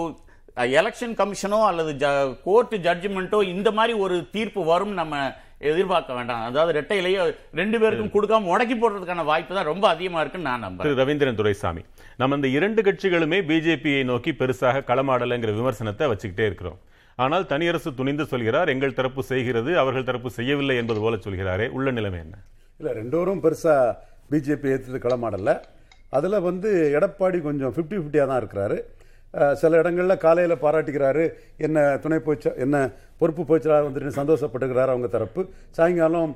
எலெக்ஷன் கமிஷனோ அல்லது ஜ கோர்ட்டு ஜட்ஜ்மெண்ட்டோ இந்த மாதிரி ஒரு தீர்ப்பு வரும் நம்ம எதிர்பார்க்க வேண்டாம். அதாவது ரெட்டையிலேயே ரெண்டு பேருக்கும் கொடுக்காம உடக்கி போடுறதுக்கான வாய்ப்பு தான் ரொம்ப அதிகமா இருக்குன்னு நான் நம்புறேன். திரு. ரவீந்திரன் துரைசாமி நம்ம இந்த இரண்டு கட்சிகளுமே பிஜேபியை நோக்கி பெருசாக களமாடலைங்கிற விமர்சனத்தை வச்சுக்கிட்டே இருக்கிறோம். ஆனால் தனியரசு துணிந்து சொல்கிறார் எங்கள் தரப்பு செய்கிறது அவர்கள் தரப்பு செய்யவில்லை என்பது போல சொல்கிறாரே. உள்ள நிலைமை என்ன? இல்லை ரெண்டோரும் பெருசாக பிஜேபி ஏற்றது களமாடல அதில் வந்து எடப்பாடி கொஞ்சம் ஃபிஃப்டி ஃபிஃப்டியாக தான் இருக்கிறாரு. சில இடங்களில் காலையில் பாராட்டுகிறாரு என்ன துணை போச்ச என்ன பொறுப்பு போச்சலாக வந்துட்டு சந்தோஷப்பட்டுக்கிறாரு அவங்க தரப்பு. சாயங்காலம்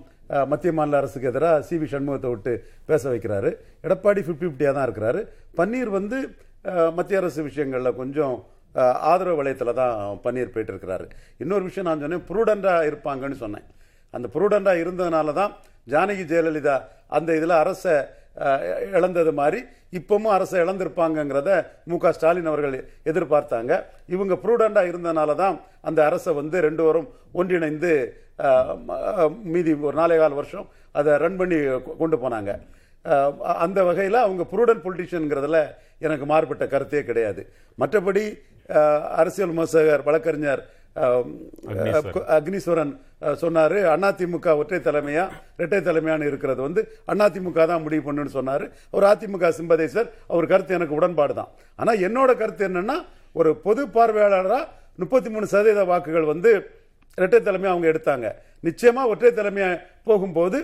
மத்திய மாநில அரசுக்கு எதிராக சி. வி. சண்முகத்தை விட்டு பேச வைக்கிறாரு. எடப்பாடி ஃபிஃப்டி ஃபிஃப்டியாக தான் இருக்கிறாரு. பன்னீர் வந்து மத்திய அரசு விஷயங்களில் கொஞ்சம் ஆதரவு வளையத்தில் தான் பன்னீர் போயிட்டுருக்கிறாரு. இன்னொரு விஷயம் நான் சொன்னேன் ப்ரூடண்டாக இருப்பாங்கன்னு சொன்னேன். அந்த ப்ரூடண்டாக இருந்ததுனால தான் ஜானகி ஜெயலலிதா அந்த இதில் அரசை இழந்தது மாதிரி இப்பவும் அரசை இழந்திருப்பாங்கங்கிறத மு க ஸ்டாலின் அவர்கள் எதிர்பார்த்தாங்க. இவங்க ப்ரூடண்டாக இருந்ததுனால தான் அந்த அரசை வந்து ரெண்டு வரும் ஒன்றிணைந்து மீதி ஒரு நாலே கால் வருஷம் அதை ரன் பண்ணி கொ- கொண்டு போனாங்க. அந்த வகையில் அவங்க ப்ரூடன்ட் பொலிட்டிஷியனுங்கிறதுல எனக்கு மாறுபட்ட கருத்தே கிடையாது. மற்றபடி அரசியல் விமர்சகர் வழக்கறிஞர் அக்னீஸ்வரன். சொன்னாரு. அதிமுக ஒற்றை தலைமையா இரட்டை தலைமையான இருக்கிறது வந்து அதிமுக தான் முடிவு பண்ணுன்னு சொன்னாரு. ஒரு அதிமுக சிம்பதேசர் அவர் கருத்து எனக்கு உடன்பாடு தான். ஆனா என்னோட கருத்து என்னன்னா ஒரு பொது பார்வையாளரா முப்பத்தி மூணு சதவீத வாக்குகள் வந்து இரட்டை தலைமையா அவங்க எடுத்தாங்க. நிச்சயமா ஒற்றை தலைமையா போகும்போது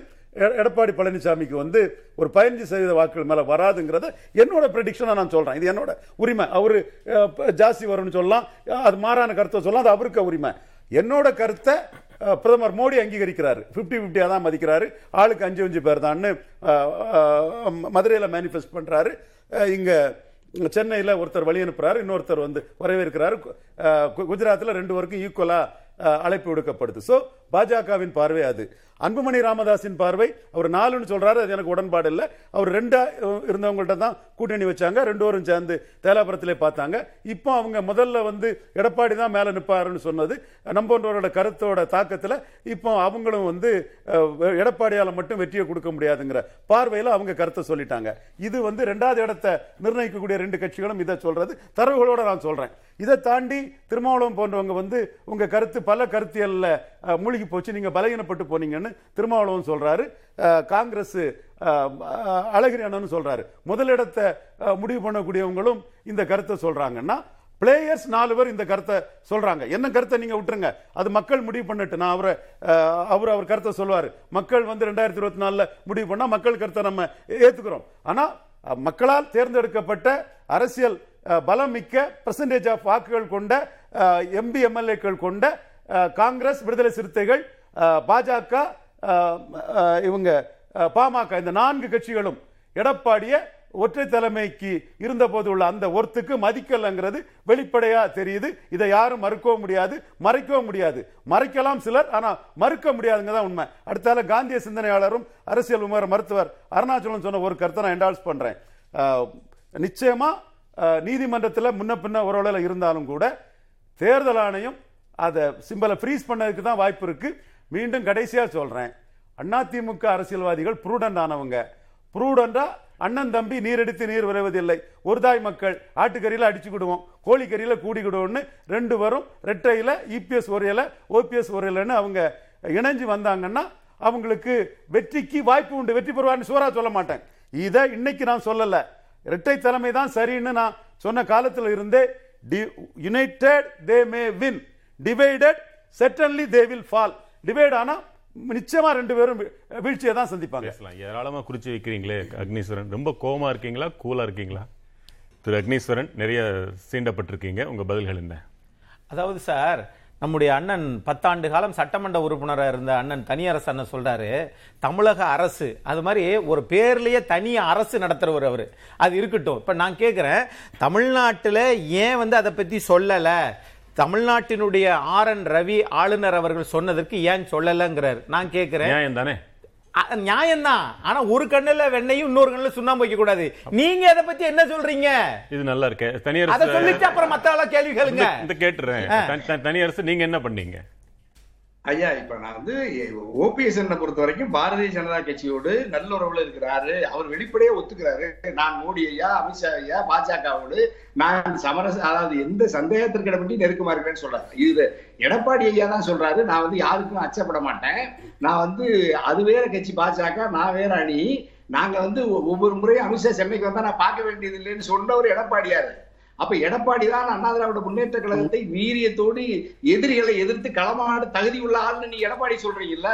எடப்பாடி பழனிசாமிக்கு வந்து ஒரு பதினஞ்சு சதவீத வாக்குகள் மேலே வராதுங்கிறத என்னோட ப்ரெடிக்ஷனாக நான் சொல்கிறேன் இது என்னோட உரிமை. அவர் ஜாஸ்தி வரும்னு சொல்லலாம். அது மாறான கருத்தை சொல்லலாம். அது அவருக்கு உரிமை. என்னோட கருத்தை பிரதமர் மோடி அங்கீகரிக்கிறார். ஃபிஃப்டி ஃபிஃப்டியாக தான் மதிக்கிறாரு. ஆளுக்கு அஞ்சு அஞ்சு பேர் தான்னு மதுரையில் மேனிஃபெஸ்ட் பண்ணுறாரு இங்கே சென்னையில் ஒருத்தர் வழி அனுப்புகிறார் இன்னொருத்தர் வந்து வரவேற்கிறாரு. குஜராத்தில் ரெண்டு பேருக்கும் ஈக்குவலாக அழைப்பு விடுக்கப்படுது. ஸோ பாஜகவின் பார்வை அது. அன்புமணி ராமதாஸின் பார்வை. அவர் நாலுன்னு சொல்றாரு அது எனக்கு உடன்பாடு இல்லை. அவர் ரெண்டா இருந்தவங்கள்ட்ட தான் கூட்டணி வச்சாங்க. ரெண்டு பேரும் சேர்ந்து தேலாபுரத்திலே பார்த்தாங்க. இப்போ அவங்க முதல்ல வந்து எடப்பாடி தான் மேலே நிற்பாருன்னு சொன்னது. நம்போன்றவரோட கருத்தோட தாக்கத்தில் இப்போ அவங்களும் வந்து எடப்பாடியால் மட்டும் வெற்றியை கொடுக்க முடியாதுங்கிற பார்வையில் அவங்க கருத்தை சொல்லிட்டாங்க. இது வந்து ரெண்டாவது இடத்தை நிர்ணயிக்கக்கூடிய ரெண்டு கட்சிகளும் இதை சொல்றது. தரவுகளோட நான் சொல்றேன். இதை தாண்டி திருமாவளவன் போன்றவங்க வந்து உங்க கருத்து பல கருத்தியல்ல மூழ்கி போச்சு. நீங்க பலகீனப்பட்டு போனீங்கன்னு திருமாவளவன் சொல்றாரு. காங்கிரஸ் அழகிரி அண்ணன் சொல்றாரு. முதலிடத்தை முடிவு பண்ணக்கூடியவங்களும் இந்த கருத்தை சொல்றாங்கன்னா பிளேயர்ஸ் நாலு பேர் இந்த கருத்தை சொல்றாங்க. என்ன கருத்தை நீங்க விட்டுருங்க? அது மக்கள் முடிவு பண்ணட்டு. நான் அவரை அவர் அவர் கருத்தை சொல்வார் மக்கள் வந்து ரெண்டாயிரத்தி இருபத்தி நாலுல முடிவு பண்ணா மக்கள் கருத்தை நம்ம ஏத்துக்கிறோம். ஆனா மக்களால் தேர்ந்தெடுக்கப்பட்ட அரசியல் பலம் மிக்க பர்சன்டேஜ் ஆஃப் வாக்குகள் கொண்ட எம்பி எம்எல்ஏக்கள் கொண்ட காங்கிரஸ் விடுதலை சிறுத்தைகள் பாஜக இவங்க பாமக இந்த நான்கு கட்சிகளும் எடப்பாடிய ஒற்றை தலைமைக்கு இருந்த போது உள்ள அந்த ஒர்த்துக்கு மதிக்கலங்கிறது வெளிப்படையா தெரியுது. இதை யாரும் மறுக்கவும் முடியாது மறைக்கவும் முடியாது. மறைக்கலாம் சிலர் ஆனா மறுக்க முடியாதுங்க தான் உண்மை அடுத்தால காந்திய சிந்தனையாளரும் அரசியல் விமர மருத்துவர் அருணாச்சலம் சொன்ன ஒரு கருத்தை நான் என்டால்ஸ் பண்றேன். நிச்சயமா நீதிமன்றத்தில் முன்ன பின்ன ஒரு இருந்தாலும் கூட தேர்தல் ஆணையம் அதை சிம்பலை ஃப்ரீஸ் பண்ணதுக்கு தான் வாய்ப்பு இருக்குது மீண்டும் கடைசியாக சொல்கிறேன் அதிமுக அரசியல்வாதிகள் ப்ரூடண்ட் ஆனவங்க. ப்ரூடண்டா அண்ணன் தம்பி நீர் எடுத்து நீர் விரைவதில்லை. ஒரு தாய் மக்கள் ஆட்டுக்கறியில் அடிச்சுக்கிடுவோம் கோழிக்கறியில் கூடிக்கிடுவோம்னு ரெண்டு வரும் ரெட்டையில் இபிஎஸ் ஒரையில ஓபிஎஸ் ஒரையிலன்னு அவங்க இணைஞ்சு வந்தாங்கன்னா அவங்களுக்கு வெற்றிக்கு வாய்ப்பு உண்டு. வெற்றி பெறுவார்னு சூறா சொல்ல மாட்டேன். இதை இன்னைக்கு நான் சொல்லலை. இரட்டை தலைமை தான் சரின்னு நான் சொன்ன காலத்தில் இருந்தே united they may win divided certainly they will fall divide ஆனா நிச்சயமா ரெண்டு பேரும் வீழ்ச்சியை தான் சந்திப்பாங்க. பேசலாம். ஏராளமா குறிச்சு வைக்கிறீங்களே அக்னீஸ்வரன். ரொம்ப கோவமா இருக்கீங்களா கூலா இருக்கீங்களா? திரு அக்னீஸ்வரன் நிறைய சீண்டப்பட்டிருக்கீங்க. உங்க பதில்கள் என்ன? அதாவது சார் நம்முடைய அண்ணன் பத்தாண்டு காலம் சட்டமன்ற உறுப்பினராக இருந்த அண்ணன் தனியரசு அண்ணன் சொல்றாரு தமிழக அரசு அது மாதிரி ஒரு பேர்லயே தனி அரசு நடத்துறவர் அவரு. அது இருக்கட்டும். இப்ப நான் கேட்கிறேன் தமிழ்நாட்டுல ஏன் வந்து அதை பத்தி சொல்லல? தமிழ்நாட்டினுடைய ஆர் என் ரவி ஆளுநர் அவர்கள் சொன்னதற்கு ஏன் சொல்லலங்கிறார். நான் கேட்கிறேன் நியாயம் தானே அ- நியாயம்தான். ஆனா ஒரு கண்ணுல வெண்ணையும் இன்னொரு கண்ணுல சுண்ணாம்பு வைக்க கூடாது. நீங்க அதை பத்தி என்ன சொல்றீங்க? இது நல்லா இருக்கே. அதை தனியரசு சொல்லிட்டு அப்புறம் மத்த ஆளா கேள்வி கேளுங்க. இந்த- கேட்டுறேன். தனி- தனி- தனியரசு நீங்க என்ன பண்ணீங்க? ஐயா இப்ப நான் வந்து ஓபிஎஸ் பொறுத்த வரைக்கும் பாரதிய ஜனதா கட்சியோடு நல்லுறவுல இருக்கிறாரு. அவர் வெளிப்படையே ஒத்துக்கிறாரு. நான் மோடி ஐயா அமித்ஷா ஐயா பாஜகவோடு நான் சமரச அதாவது எந்த சந்தேகத்திற்கு இடப்பட்டு நெருக்கமா இருக்கிறேன்னு சொல்றாரு. இது எடப்பாடி ஐயா தான் சொல்றாரு. நான் வந்து யாருக்கும் அச்சப்பட மாட்டேன். நான் வந்து அது வேற கட்சி பாஜக நான் வேற அணி. நாங்க வந்து ஒவ்வொரு முறையும் அமித்ஷா சென்னைக்கு வந்தா நான் பார்க்க வேண்டியது இல்லைன்னு சொன்னவர் எடப்பாடியாரு. அப்ப எடப்பாடி தான் அண்ணா திராவிட முன்னேற்ற கழகத்தை வீரியத்தோடு எதிரிகளை எதிர்த்து களமாட தகுதி உள்ள ஆள்னு நீ எடப்பாடி சொல்றீங்கல்ல?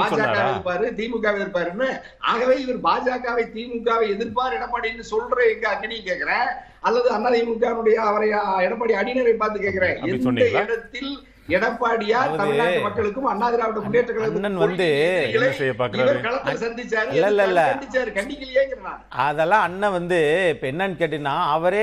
பாஜக எதிர்ப்பாரு திமுக எதிர்ப்பாருன்னு ஆகவே இவர் பாஜகவை திமுகவை எதிர்ப்பார் எடப்பாடின்னு சொல்ற எங்க அக்கனி கேக்குறேன். அல்லது அதிமுக அவரை எடப்பாடி அடியினரை பார்த்து கேக்குறேன். அப்படி எந்த? இடத்தில் எடப்பாடியா அதாவது தமிழ்நாட்டு மக்களுக்கும் அண்ணா திராவிட முன்னேற்ற அண்ணன் வந்து என்ன செய்ய இல்ல, இல்ல, இல்ல. அதெல்லாம் அண்ணன் வந்து இப்ப என்னன்னு கேட்டீங்கன்னா அவரே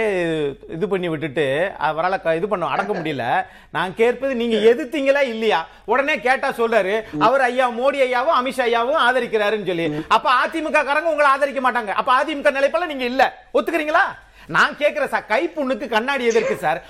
இது பண்ணி விட்டுட்டு அவரால இது பண்ண அடக்க முடியல. நான் கேட்பது நீங்க எதிர்த்தீங்களா இல்லையா? உடனே கேட்டா சொல்றாரு அவர் ஐயா மோடி ஐயாவும் அமித்ஷா ஐயாவும் ஆதரிக்கிறாருன்னு சொல்லி. அப்ப அதிமுக காரங்க உங்களை ஆதரிக்க மாட்டாங்க. அப்ப அதிமுக நிலைப்பால நீங்க இல்ல. ஒத்துக்கிறீங்களா? நான் கேட்கிற சார் கைப்புண்ணுக்கு கண்ணாடி எதற்கு சார்?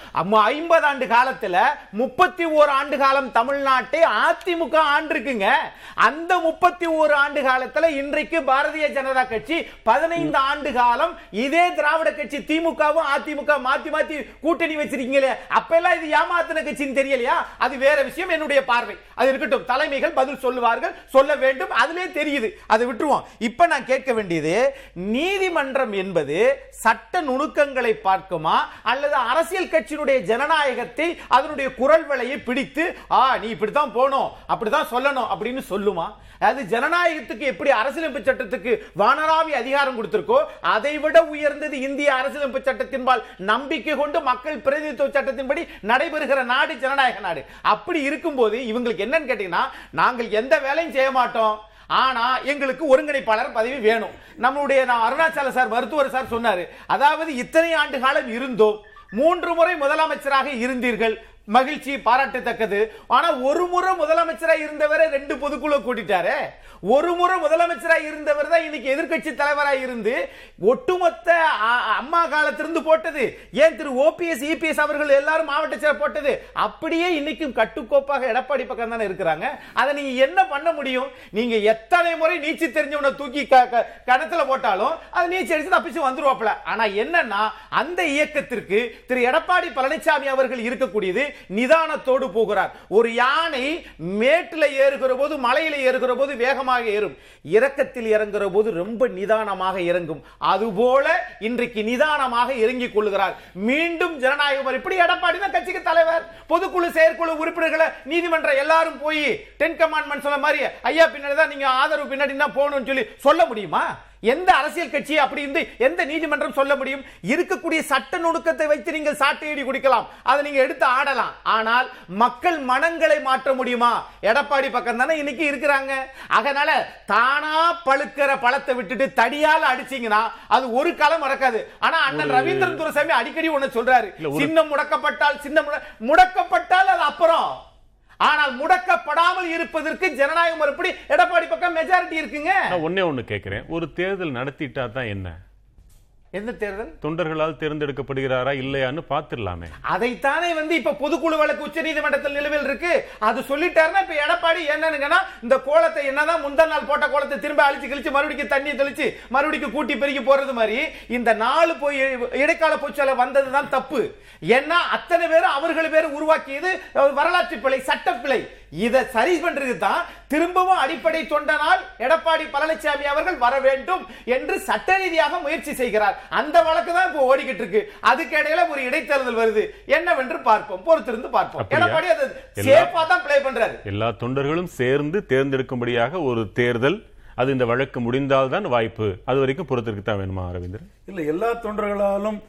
ஐம்பது ஆண்டு காலத்துல முப்பத்தி ஓரு ஆண்டு காலம் தமிழ்நாட்டை அதிமுக ஆண்டிருக்குங்க அந்த முப்பத்தி ஓரு ஆண்டு காலத்துல இன்றைக்கு பாரதிய ஜனதா கட்சி பதினைந்து ஆண்டு காலம் இதே திராவிட கட்சி திமுகவும் அதிமுக மாத்தி மாத்தி கூட்டணி வச்சிருக்கீங்களே. அப்ப எல்லாம் இது ஏமாத்தின கட்சின்னு தெரியலையா? அது வேற விஷயம் என்னுடைய பார்வை. அது இருக்கட்டும் தலைமைகள் பதில் சொல்லுவார்கள் சொல்ல வேண்டும் அதிலே தெரியுது. அதை விட்டுருவோம். இப்ப நான் கேட்க வேண்டியது நீதிமன்றம் என்பது சட்ட நுண் நுணுக்கங்களை பார்க்குமா? அல்லது அரசியல் கட்சியினுடைய ஜனநாயகத்தை அதனுடைய குரல் வலையை பிடித்து ஆ நீ இப்படித்தான் போகணும் அப்படித்தான் சொல்லணும் அப்படின்னு சொல்லுமா? அது ஜனநாயகத்துக்கு எப்படி அரசியலமைப்பு சட்டத்துக்கு வானராவி அதிகாரம் கொடுத்திருக்கோ அதை விட உயர்ந்தது இந்திய அரசியலமைப்பு சட்டத்தின்பால் நம்பிக்கை கொண்டு மக்கள் பிரதிநிதித்துவ சட்டத்தின்படி நடைபெறுகிற நாடு ஜனநாயக நாடு. அப்படி இருக்கும்போது இவங்களுக்கு என்னன்னு கேட்டீங்கன்னா நாங்கள் எந்த வேலையும் செய்ய மாட்டோம். ஆனா எங்களுக்கு ஒருங்கிணைப்பாளர் பதவி வேணும். நம்மளுடைய நான் அருணாச்சல சார் மருத்துவர் சார் சொன்னாரு அதாவது இத்தனை ஆண்டு காலம் இருந்தோம் மூன்று முறை முதலமைச்சராக இருந்தீர்கள் மகிழ்ச்சி பாராட்டத்தக்கது. ஆனா ஒரு முறை முதலமைச்சரா இருந்தவரை ரெண்டு பொதுக்குழு கூட்டிட்டாரு. ஒரு முறை முதலமைச்சரா இருந்தவர் தான் இன்னைக்கு எதிர்கட்சி தலைவரா இருந்து ஒட்டுமொத்த அ- அம்மா காலத்திலிருந்து போட்டது. ஏன் திரு ஓபிஎஸ் இபிஎஸ் அவர்கள் எல்லாரும் மாவட்ட செயலர் போட்டது? அப்படியே இன்னைக்கும் கட்டுக்கோப்பாக எடப்பாடி பக்கம் தானே இருக்கிறாங்க. அதை நீங்க என்ன பண்ண முடியும்? நீங்க எத்தனை முறை நீச்சு தெரிஞ்சவனை தூக்கி க- க- கணத்துல போட்டாலும் அது நீச்சு அடிச்சு தப்பிச்சு வந்துருவாப்ல ஆனா என்னன்னா அந்த இயக்கத்திற்கு திரு எடப்பாடி பழனிசாமி அவர்கள் இருக்கக்கூடியது நிதானத்தோடு போகிறார். ஒரு யானை மேட்டுல ஏறுகிற போது மலையில ஏறுகிற போது வேகமாக ஏறும். இறக்கத்தில் இறங்குற போது ரொம்ப நிதானமாக இறங்கும். அதுபோல இன்றைக்கு நிதானமாக இறங்கிக் கொள்கிறார். மீண்டும் ஜனநாயக இப்படி எடப்பாடி தான் கட்சிக்கு தலைவர் பொதுக்குழு செயற்குழு உறுப்பினர்களை நீதிமன்றம் எல்லாரும் போய் டென் கமாண்ட்மெண்ட் சொன்ன மாதிரி ஐயா பின்னாடி தான் நீங்க ஆதரவு பின்னாடி தான் போகணும்னு சொல்லி சொல்ல முடியுமா? எந்த அரசியல் கட்சி அப்படி இருந்து எந்த நீதிமன்றம் சொல்ல முடியும்? இருக்கக்கூடிய சட்ட நுணுக்கத்தை வைத்து நீங்கள் சாட்டையடி குடிக்கலாம். அதை நீங்க எடுத்து ஆடலாம். ஆனால் மக்கள் மனங்களை மாற்ற முடியுமா? எடப்பாடி பக்கம் தானே இன்னைக்கு இருக்கிறாங்க. அதனால தானா பழுக்கிற பழத்தை விட்டுட்டு தடியால அடிச்சீங்கன்னா அது ஒரு காலம் மறக்காது. ஆனா அண்ணன் ரவீந்திரன் துரைசாமி அடிக்கடி ஒண்ணு சொல்றாரு. சின்னம் முடக்கப்பட்டால் சின்னம் முட- முடக்கப்பட்டால் அது அப்புறம். ஆனால் முடக்கப்படாமல் இருப்பதற்கு ஜனநாயக மறுபடி எடப்பாடி பக்கம் மெஜாரிட்டி இருக்குங்க. ஒன்னே ஒன்னு கேட்கிறேன் ஒரு தேர்தல் நடத்திட்டா தான் என்ன? எந்த தேர்தல்? தொண்டர்களால் தேர்ந்தெடுக்கப்படுகிறாரா இல்லையான்னு பார்த்துடலாமே. அதைத்தானே வந்து இப்ப பொதுக்குழு வழக்கு உச்ச நீதிமன்றத்தில் நிலுவையில் இருக்கு. அது சொல்லிட்டாருன்னா இப்ப எடப்பாடி என்னன்னு இந்த கோலத்தை என்னதான் முந்தா நாள் போட்ட கோலத்தை திரும்ப அழிச்சு கழிச்சு மறுபடியும் தண்ணி தெளிச்சு மறுபடியும் கூட்டி பெருக்கி போறது மாதிரி இந்த நாலு போய் இடைக்கால பொச்சால வந்ததுதான் தப்பு. ஏன்னா அத்தனை பேரும் அவர்கள் பேர் உருவாக்கியது வரலாற்று பிழை சட்டப்பிழை. இதை சரி பண்றது தான் திரும்பவும் அடிப்படை தொண்டனால் எடப்பாடி பழனிசாமி அவர்கள் வர வேண்டும் என்று சட்ட ரீதியாக முயற்சி செய்கிறார். அந்த வழக்கு தான் இப்போ ஓடிக்கிட்டு இருக்கு. அதுக்கு இடையில ஒரு இடைத்தேர்தல் வருது. என்னவென்று பார்ப்போம். பொறுத்திருந்து பார்ப்போம்? எடப்பாடி அதை எல்லா- சேஃபா தான் ப்ளே பண்றாரு. எல்லா தொண்டர்களும் சேர்ந்து தேர்ந்தெடுக்கும்படியாக ஒரு தேர்தல் அது இந்த வழக்கு முடிந்தால்தான் வாய்ப்பு. அது வரைக்கும் பொறுத்திருக்கு தான் வேணுமா அரவிந்தர்? இல்ல எல்லா தொண்டர்களாலும்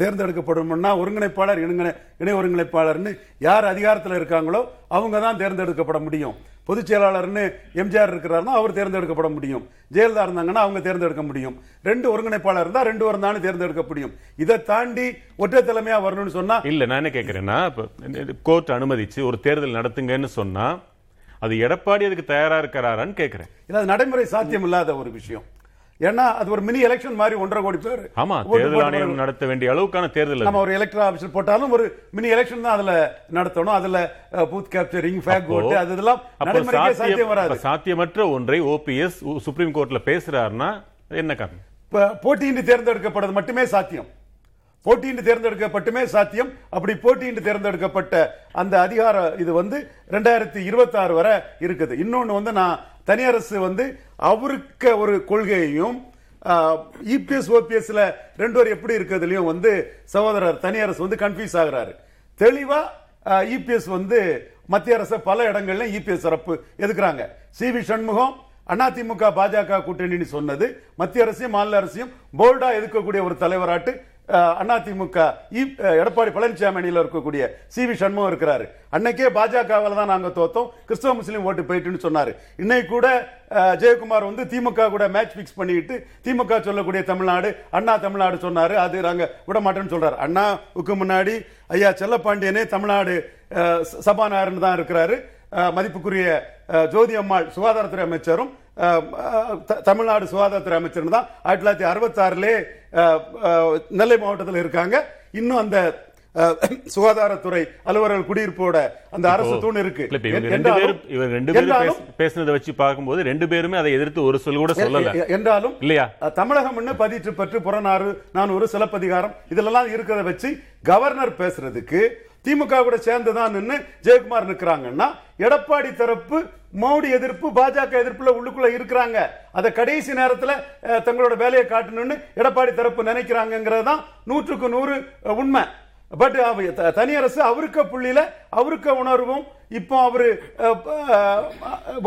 தேர்ந்தெடுக்கப்படும்னா ஒருங்கிணைப்பாளர் இணை இணை ஒருங்கிணைப்பாளர்னு யார் அதிகாரத்தில் இருக்காங்களோ அவங்க தான் தேர்ந்தெடுக்கப்பட முடியும். பொதுச் செயலாளர்னு எம்ஜிஆர் இருக்கிறாருன்னா அவர் தேர்ந்தெடுக்கப்பட முடியும். ஜெயலலிதா இருந்தாங்கன்னா அவங்க தேர்ந்தெடுக்க முடியும். ரெண்டு ஒருங்கிணைப்பாளர் இருந்தா ரெண்டு தானே தேர்ந்தெடுக்க முடியும். இதை தாண்டி ஒற்றை தலைமையா வரணும்னு சொன்னா இல்ல நான் என்ன கேட்கிறேன்னா கோர்ட் அனுமதிச்சு ஒரு தேர்தல் நடத்துங்கன்னு சொன்னா அது எடப்பாடி அதுக்கு தயாரா இருக்கிறாரான்னு கேட்கிறேன் அது நடைமுறை சாத்தியம் இல்லாத ஒரு விஷயம். ஏன்னா அது ஒரு மினி எலெக்ஷன் மாதிரி ஒன்றரை கோடி பேர். ஆமா தேர்தல் ஆணையம் நடத்த வேண்டிய அளவுக்கான தேர்தல். நம்ம ஒரு எலக்ட்ரல் ஆபீஸில் போட்டாலும் ஒரு மினி எலெக்ஷன் தான் அதுல நடத்தணும். அதுல பூத் கேப்சரிங் ஃபேக் ஓட்டு அது இதெல்லாம் நடைமுறைக்கே சாத்தியம் வராது. சாத்தியமற்ற ஒன்றை ஓபிஎஸ் சுப்ரீம் கோர்ட்ல பேசுறாருன்னா என்ன காரணம்? போட்டியின்றி தேர்ந்தெடுக்கப்படுறது மட்டுமே சாத்தியம். போட்டியின்றி தேர்ந்தெடுக்கப்பட்டுமே சாத்தியம். அப்படி போட்டியின்றி தேர்ந்தெடுக்கப்பட்ட அந்த அதிகார இது வந்து ரெண்டாயிரத்தி இருபத்தி ஆறு வரை இருக்குது. இன்னொன்று வந்து நான் தனியரசு வந்து அவருக்கு ஒரு கொள்கையையும் இபிஎஸ் ஓபிஎஸ்ல ரெண்டு பேர் எப்படி இருக்கிறதுலையும் வந்து சகோதரர் தனியரசு வந்து கன்ஃபியூஸ் ஆகிறாரு. தெளிவா இபிஎஸ் வந்து மத்திய அரசு பல இடங்கள்ல இபிஎஸ் சிறப்பு எதுக்குறாங்க? சி வி சண்முகம் அதிமுக பாஜக கூட்டணின்னு சொன்னது. மத்திய அரசையும் மாநில அரசையும் போல்டா எதிர்க்கக்கூடிய ஒரு தலைவராட்டு அதிமுக எடப்பாடி பழனிசாமி அணியில் இருக்கக்கூடிய சி வி சண்முகம் இருக்கிறாரு. அன்னைக்கே பாஜகவில் தான் நாங்கள் தோத்தோம். கிறிஸ்தவ முஸ்லீம் ஓட்டு போயிட்டுன்னு சொன்னார். இன்னைக்கு கூட ஜெயக்குமார் வந்து திமுக கூட மேட்ச் ஃபிக்ஸ் பண்ணிட்டு திமுக சொல்லக்கூடிய தமிழ்நாடு அண்ணா தமிழ்நாடு சொன்னார். அது நாங்கள் விட மாட்டேன்னு சொல்கிறார் அண்ணாவுக்கு முன்னாடி ஐயா செல்லப்பாண்டியனே தமிழ்நாடு சபாநாயகர்னு தான் இருக்கிறாரு. மதிப்புக்குரிய ஜோதி அம்மாள் சுகாதாரத்துறை அமைச்சரும் தமிழ்நாடு சுகாதாரத்துறை அமைச்சரும் தான். ஆயிரத்தி தொள்ளாயிரத்தி அறுபத்தி ஆறுலே நெல்லை மாவட்டத்தில் இருக்காங்க. இன்னும் அந்த சுகாதாரத்துறை அலுவலர்கள் குடியிருப்போட அந்த அரசு தூண் இருக்கு. ரெண்டு பேரும் பேசினதை வச்சு பார்க்கும்போது ரெண்டு பேருமே அதை எதிர்த்து ஒரு சொல் கூட சொல்லல. என்றாலும் இல்லையா? தமிழகம் பதிற்று பற்று புறநாறு நானூறு சிலப்பதிகாரம் இதெல்லாம் இருக்கிறத வச்சு கவர்னர் பேசுறதுக்கு திமுக கூட சேர்ந்து தான் நின்று ஜெயக்குமார் நிற்கிறாங்கன்னா எடப்பாடி தரப்பு மோடி எதிர்ப்பு பாஜக எதிர்ப்புல உள்ளுக்குள்ள இருக்கிறாங்க. அதை கடைசி நேரத்தில் தங்களோட வேலையை காட்டணும்னு எடப்பாடி தரப்பு நினைக்கிறாங்கிறது தான் நூற்றுக்கு நூறு உண்மை. பட் தனி அரசு அவருக்க புள்ளியில அவருக்க உணர்வும் இப்போ அவரு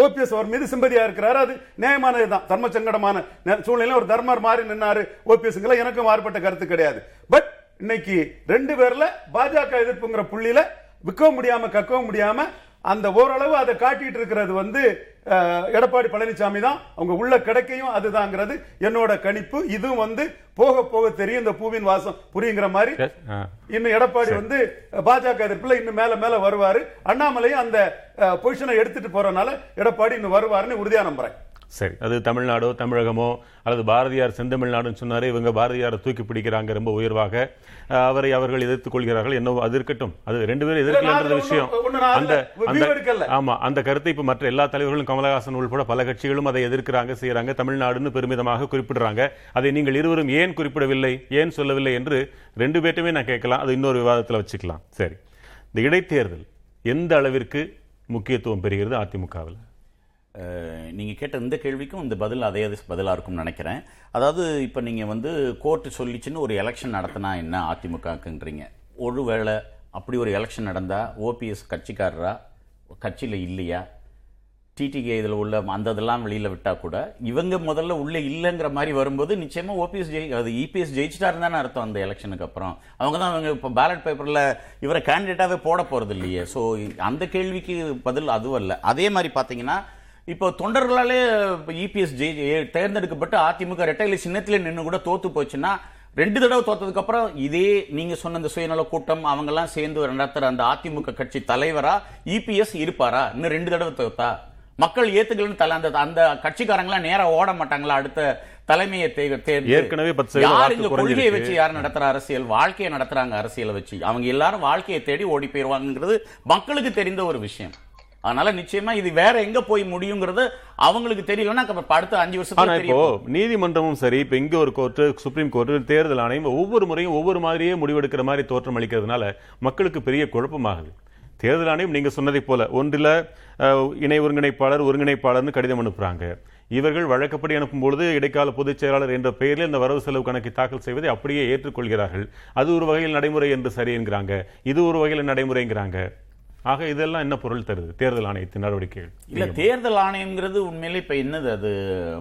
ஓபிஎஸ் அவர் மீது சிம்பதியா இருக்கிறாரு. அது நியாயமானது தான். தர்ம சங்கடமான சூழ்நிலையில் ஒரு தர்மர் மாறி நின்னாரு ஓபிஎஸ்ங்கிற எனக்கும் மாறுபட்ட கருத்து கிடையாது. பட் இன்னைக்கு ரெண்டு பேர்ல பாஜக எதிர்ப்புங்கிற புள்ளியில விற்கவும் முடியாம கக்கவும் முடியாம அந்த ஓரளவு அதை காட்டிட்டு இருக்கிறது வந்து எடப்பாடி பழனிசாமி தான். அவங்க உள்ள கிடைக்கையும் அதுதாங்கிறது என்னோட கணிப்பு. இதுவும் வந்து போக போக தெரியும். இந்த பூவின் வாசம் புரியுங்கிற மாதிரி. இன்னும் எடப்பாடி வந்து பாஜக எதிர்ப்புல இன்னும் மேல மேல வருவாரு. அண்ணாமலையும் அந்த பொசிஷனை எடுத்துட்டு போறதுனால எடப்பாடி இன்னும் வருவாருன்னு உறுதியா நம்புறேன். சரி. அது தமிழ்நாடோ தமிழகமோ அல்லது பாரதியார் செந்தமிழ்நாடுன்னு சொன்னாரு இவங்க பாரதியாரை தூக்கி பிடிக்கிறாங்க ரொம்ப உயர்வாக. அவரை அவர்கள் எதிர்த்துக் கொள்கிறார்கள். என்னவோ அது இருக்கட்டும். அது ரெண்டு பேரும் எதிர்க்கலன்றது விஷயம். அந்த அந்த. ஆமா அந்த கருத்தை இப்ப மற்ற எல்லா தலைவர்களும் கமலஹாசன் உள்பட பல கட்சிகளும் அதை எதிர்க்கிறாங்க செய்யறாங்க. தமிழ்நாடுன்னு பெருமிதமாக குறிப்பிடுறாங்க. அதை நீங்கள் இருவரும் ஏன் குறிப்பிடவில்லை ஏன் சொல்லவில்லை என்று ரெண்டு பேர்ட்டுமே நான் கேட்கலாம். அது இன்னொரு விவாதத்துல வச்சுக்கலாம். சரி. இந்த இடைத்தேர்தல் எந்த அளவிற்கு முக்கியத்துவம் பெறுகிறது அதிமுகவில்? நீங்கள் கேட்ட இந்த கேள்விக்கும் இந்த பதில் அதே பதிலாக இருக்கும்னு நினைக்கிறேன். அதாவது இப்போ நீங்கள் வந்து கோர்ட்டு சொல்லிச்சுன்னு ஒரு எலெக்ஷன் நடத்தினா என்ன அதிமுகக்குன்றீங்க? ஒருவேளை அப்படி ஒரு எலெக்ஷன் நடந்தால் ஓபிஎஸ் கட்சிக்காரரா? கட்சியில் இல்லையா? டிடிகே இதில் உள்ள அந்த இதெல்லாம் வெளியில் விட்டால் கூட இவங்க முதல்ல உள்ளே இல்லைங்கிற மாதிரி வரும்போது நிச்சயமாக ஓபிஎஸ் ஜெயி அது இபிஎஸ் ஜெயிச்சிட்டாரு தானே அர்த்தம் அந்த எலெக்ஷனுக்கு அப்புறம். அவங்க தான் அவங்க இப்போ பேலட் பேப்பரில் இவரை கேண்டிடேட்டாகவே போட போகிறது இல்லையே ஸோ அந்த கேள்விக்கு பதில் அதுவும் இல்லை. அதே மாதிரி பார்த்தீங்கன்னா இப்போ தொண்டர்களாலே இபிஎஸ் ஜெயி தேர்ந்தெடுக்கப்பட்டு அதிமுக ரெட்டையில சின்னத்திலே நின்று கூட தோத்து போச்சுன்னா ரெண்டு தடவை தோத்ததுக்கு அப்புறம் இதே நீங்க சொன்ன இந்த சுயநல கூட்டம் அவங்க எல்லாம் சேர்ந்து நடத்துற அந்த அதிமுக கட்சி தலைவரா இபிஎஸ் இருப்பாரா? இன்னும் ரெண்டு தடவை தோத்தா? மக்கள் ஏத்துக்கலன்னு தலை அந்த அந்த கட்சிக்காரங்களாம் நேரா ஓட மாட்டாங்களா? அடுத்த தலைமையை ஏற்கனவே யார் கொள்கையை. வச்சு யார் நடத்துற அரசியல்? வாழ்க்கையை நடத்துறாங்க அரசியலை வச்சு. அவங்க எல்லாரும் வாழ்க்கையை தேடி ஓடி போயிருவாங்கிறது மக்களுக்கு தெரிந்த ஒரு விஷயம். அதனால நிச்சயமா இது வேற எங்க போய் முடியுங்கிறது அவங்களுக்கு தெரியலன்னா அடுத்த அஞ்சு ஆனா வருஷத்துல இப்போ நீதிமன்றமும் சரி இப்ப இங்க ஒரு கோர்ட்டு சுப்ரீம் கோர்ட்டு தேர்தல் ஆணையம் ஒவ்வொரு முறையும் ஒவ்வொரு மாதிரியே முடிவெடுக்கிற மாதிரி தோற்றம் அளிக்கிறதுனால மக்களுக்கு பெரிய குழப்பமாகுது. தேர்தல் ஆணையம் நீங்க சொன்னதை போல ஒன்றில் இணை ஒருங்கிணைப்பாளர் ஒருங்கிணைப்பாளர்னு கடிதம் அனுப்புறாங்க. இவர்கள் வழக்கப்படி அனுப்பும் பொழுது இடைக்கால பொதுச் செயலாளர் என்ற பெயரில் இந்த வரவு செலவு கணக்கை தாக்கல் செய்வதை அப்படியே ஏற்றுக்கொள்கிறார்கள். அது ஒரு வகையில் நடைமுறை என்று சரி என்கிறாங்க. இது ஒரு வகையில் நடைமுறைங்கிறாங்க. ஆக இதெல்லாம் என்ன பொருள் தருது? தேர்தல் ஆணையத்தின் நடவடிக்கைகள் இல்ல தேர்தல் ஆணையம்ங்கிறது உண்மையிலே இப்ப என்னது? அது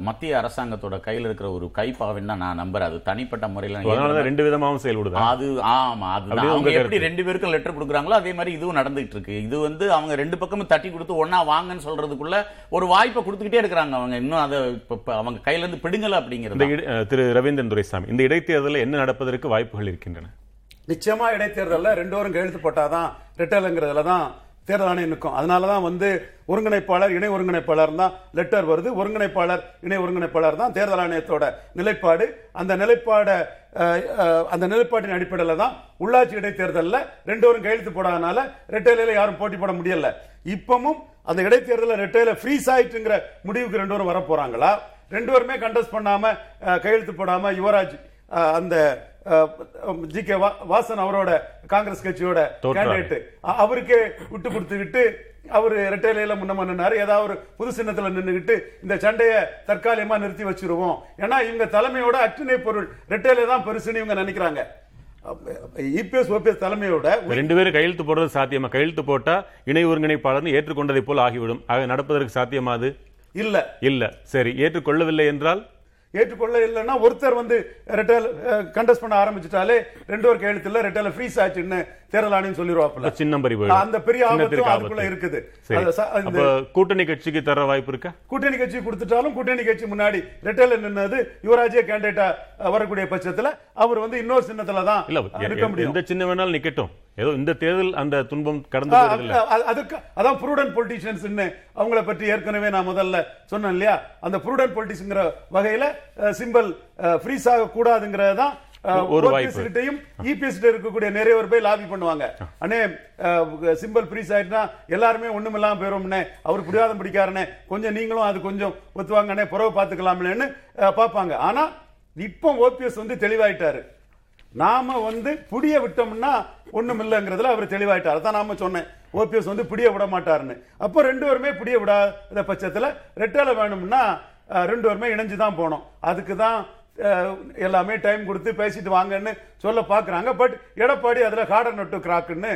மத்திய அரசாங்கத்தோட கையில இருக்கிற ஒரு கைப்பாவின்னு தான் நான் நம்புறேன். அது தனிப்பட்ட முறையில ரெண்டு விதமாகவும் செயல்படுதா. அது ஆமா அதுதான் அப்படியே அவங்க எப்படி. ரெண்டு பேருக்கும் லெட்டர் கொடுக்குறாங்களோ அதே மாதிரி இதுவும் நடந்துகிட்டு இருக்கு. இது வந்து அவங்க ரெண்டு பக்கமும் தட்டி கொடுத்து ஒண்ணா வாங்கன்னு சொல்றதுக்குள்ள ஒரு வாய்ப்பை கொடுத்துக்கிட்டே இருக்கிறாங்க அவங்க. இன்னும் அதை இப்ப- அவங்க கையில இருந்து பிடுங்கல அப்படிங்கிறது? திரு ரவீந்திரன் துரைசாமி இந்த இடைத்தேர்தலில் என்ன நடப்பதற்கு வாய்ப்புகள் இருக்கின்றன? நிச்சயமா இடைத்தேர்தலில் ரெண்டு வரும் கையெழுத்து போட்டாதான் ரிட்டர்ங்கிறதுல தான் தேர்தல் ஆணையம் நிற்கும். அதனால தான் வந்து ஒருங்கிணைப்பாளர் இணை ஒருங்கிணைப்பாளர் தான் லெட்டர் வருது. ஒருங்கிணைப்பாளர் இணை ஒருங்கிணைப்பாளர் தான் தேர்தல் ஆணையத்தோட நிலைப்பாடு. அந்த நிலைப்பாடை அந்த நிலைப்பாட்டின் அடிப்படையில் தான் உள்ளாட்சி இடைத்தேர்தலில் ரெண்டு வரும் கையெழுத்து போடாதனால ரெட்டையில யாரும் போட்டி போட முடியல. இப்பவும் அந்த இடைத்தேர்தலில் ரெட்டையில ஃப்ரீஸ் ஆயிட்டுங்கிற முடிவுக்கு ரெண்டு வரும் வர போறாங்களா? ரெண்டு பேருமே கண்டஸ்ட் பண்ணாம கையெழுத்து போடாம யுவராஜ் அந்த ஜி கே வாசன் அவரோட காங்கிரஸ் கட்சியோட. கேண்டிடேட் அவருக்கே விட்டு கொடுத்துக்கிட்டு அவர் ரெட்டையில முன்ன நின்னாரு ஏதாவது ஒரு புது சின்னத்துல நின்னுகிட்டு இந்த சண்டையை தற்காலிகமா நிறுத்தி வச்சிருவோம். ஏன்னா இவங்க தலைமையோட அற்றிணை பொருள். ரெட்டையில தான் பெருசுன்னு இவங்க நினைக்கிறாங்க. இபிஎஸ் ஓபிஎஸ் தலைமையோட ரெண்டு பேரும் கையெழுத்து போடுறது சாத்தியமா? கையெழுத்து போட்டா இணை ஒருங்கிணைப்பாளர்னு ஏற்றுக்கொண்டதை போல் ஆகிவிடும். ஆக நடப்பதற்கு சாத்தியமா அது? இல்ல. இல்ல. சரி. ஏற்றுக்கொள்ளவில்லை என்றால்? ஏற்றுக்கொள்ள இல்லைன்னா ஒருத்தர் வந்து ரெட்டைல் கண்டஸ்ட் பண்ண ஆரம்பிச்சிட்டாலே ரெண்டு ஒரு கையெழுத்துல ரெட்டைல ஃப்ரீஸ் ஆச்சுன்னு தேர்தல் ஆணையம் சொல்லிடுவாப்புல அப்ப சின்னம். அந்த பெரிய ஆபத்து அதுக்குள்ள. இருக்குது. கூட்டணி கட்சிக்கு தர வாய்ப்பு இருக்கா? கூட்டணி கட்சி கொடுத்துட்டாலும் கூட்டணி கட்சி முன்னாடி ரெட்டைல நின்னது யுவராஜே கேண்டிடேட்டா வரக்கூடிய பட்சத்துல அவர் வந்து இன்னொரு சின்னத்துல தான் நிற்க முடியும். எந்த சின்ன வேணாலும் நிக்கட்டும். ஏதோ இந்த தேர்தல் அந்த துன்பம் கடந்து அதுக்கு அதான் ப்ரூடன்ட் பொலிட்டிஷியன்ஸ் அவங்கள பற்றி ஏற்கனவே நான் முதல்ல சொன்னேன் இல்லையா? அந்த ப்ரூடன்ட் பொலிட்டிக்ஸ்ங்கிற வகையில சிம்பிள் ஃப்ரீஸ் ஆக கூடாதுங்கிறது தான் ஒரு வாய்ப்பு. கிட்டையும் இபிஎஸ் இருக்கக்கூடிய நிறைய பேர் போய் லாபி பண்ணுவாங்க அண்ணே சிம்பிள் ஃப்ரீஸ் ஆயிட்டுனா எல்லாருமே ஒண்ணும் இல்லாம போயிரும்னே அவர் புரியாதம் பிடிக்காரனே கொஞ்சம் நீங்களும் அது கொஞ்சம் ஒத்துவாங்கண்ணே புறவு பார்த்துக்கலாம்னு பார்ப்பாங்க. ஆனா இப்போ ஓபிஎஸ் வந்து தெளிவாயிட்டாரு. நாம வந்து புடிய விட்டோம்னா ஒண்ணும் இல்லைங்கிறதுல அவர் தெளிவாயிட்டார். அதான் நாம சொன்னேன். ஓபிஎஸ் வந்து புடிய விட மாட்டாருன்னு. அப்போ ரெண்டு பேருமே புடிய விடாத பட்சத்துல ரெட்டலை வேணும்னா ரெண்டு பேருமே இணைஞ்சு தான் போனோம் அதுக்கு தான் எல்லாமே டைம் கொடுத்து பேசிட்டு வாங்கன்னு சொல்ல பாக்குறாங்க. பட் எடப்பாடி அதுல கார்டன் நட்டு கிராக்குன்னு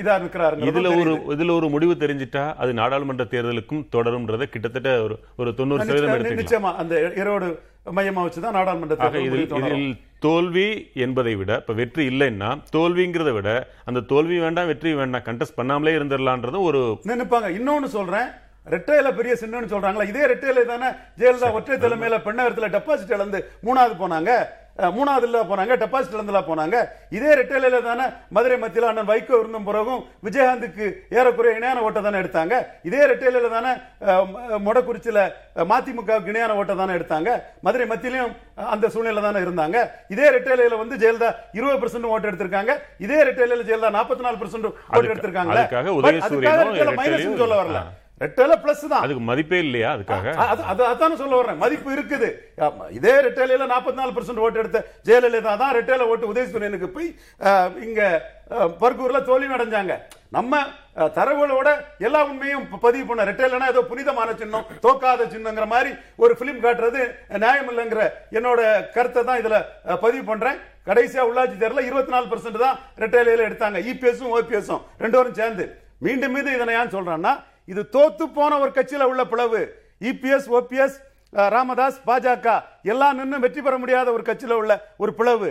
இதா இருக்கிறாருங்க இதுல ஒரு இதுல ஒரு முடிவு தெரிஞ்சிட்டா அது நாடாளுமன்ற தேர்தலுக்கும் தொடரும்ன்றத கிட்டத்தட்ட ஒரு ஒரு தொண்ணூறு சதவீதம் நிச்சயமா. அந்த ஈரோடு மையமா வச்சுதான் நாடாளுமன்ற ஆக தேர்தல் இதில் முடிவு தொடரும். இதில் தோல்வி என்பதை விட இப்ப வெற்றி இல்லைன்னா தோல்விங்கிறத விட அந்த தோல்வி வேண்டாம் வெற்றி வேண்டாம் கண்டெஸ்ட் பண்ணாமலே இருந்துடலான்றது ஒரு நினைப்பாங்க. இன்னொன்னு சொல்றேன். ரெட்டையில பெரிய சின்னன்னு சொல்றாங்களா? இதே ரெட்டையில தானே ஜெயலலிதா ஒற்றை தலைமையில பெண்ணகரத்துல டெபாசிட் இழந்து மூணாவது போனாங்க. அஹ், மூணாவது இல்ல போனாங்க டெபாசிட் இழந்துல போனாங்க. இதே ரெட்டையில தானே மதுரை மத்தியில அண்ணன் வைகோ இருந்த பிறகும் விஜயகாந்துக்கு ஏறக்குறைய இணையான ஓட்டை தானே எடுத்தாங்க. இதே ரெட்டையில தானே மொடக்குறிச்சியில மதிமுகவுக்கு இணையான ஓட்டை தானே எடுத்தாங்க. மதுரை மத்தியிலையும் அந்த சூழ்நிலை தானே இருந்தாங்க. இதே ரெட்டையில வந்து ஜெயலலிதா இருபது பெர்சென்ட் ஓட்டு எடுத்திருக்காங்க. இதே ரெட்டையில ஜெயலலிதா நாற்பத்தி நாலு பெர்சென்ட் ஓட்டு எடுத்திருக்காங்க சொல்ல வரல. ரெட்டல பிளஸ் தான். அதுக்கு மதிப்பே இல்லையா அதுக்காக? அது அது அதான சொல்ல வர்றேன். மதிப்பு இருக்குது. இதே ரெட்டையில நாற்பத்தி நாலு பர்சன்ட் ஓட்டு எடுத்த ஜெயலலிதா தான் ரெட்டையில ஓட்டு உதயசூரியனுக்கு போய் இங்க பர்கூர்ல தோல்வி அடைஞ்சாங்க. நம்ம தரவுகளோட எல்லா உண்மையும் பதிவு பண்ண ரெட்டையிலனா ஏதோ புனிதமான சின்னம் தோக்காத சின்னங்கிற மாதிரி ஒரு பிலிம் காட்டுறது நியாயம் இல்லைங்கிற என்னோட கருத்தை தான் இதுல பதிவு பண்றேன். கடைசியா உள்ளாட்சி தேர்தல இருபத்தி நாலு பர்சன்ட் தான் ரெட்டையில எடுத்தாங்க. இபிஎஸும் ஓபிஎஸும் ரெண்டு பேரும் சேர்ந்து. மீண்டும் மீண்டும் இதனை ஏன் சொல்றேன்னா இது தோத்து போன ஒரு கட்சியில் உள்ள பிளவு. இபிஎஸ் ஓபிஎஸ் ராமதாஸ் பாஜக எல்லாம் நின்று வெற்றி பெற முடியாத ஒரு கட்சியில் உள்ள ஒரு பிளவு.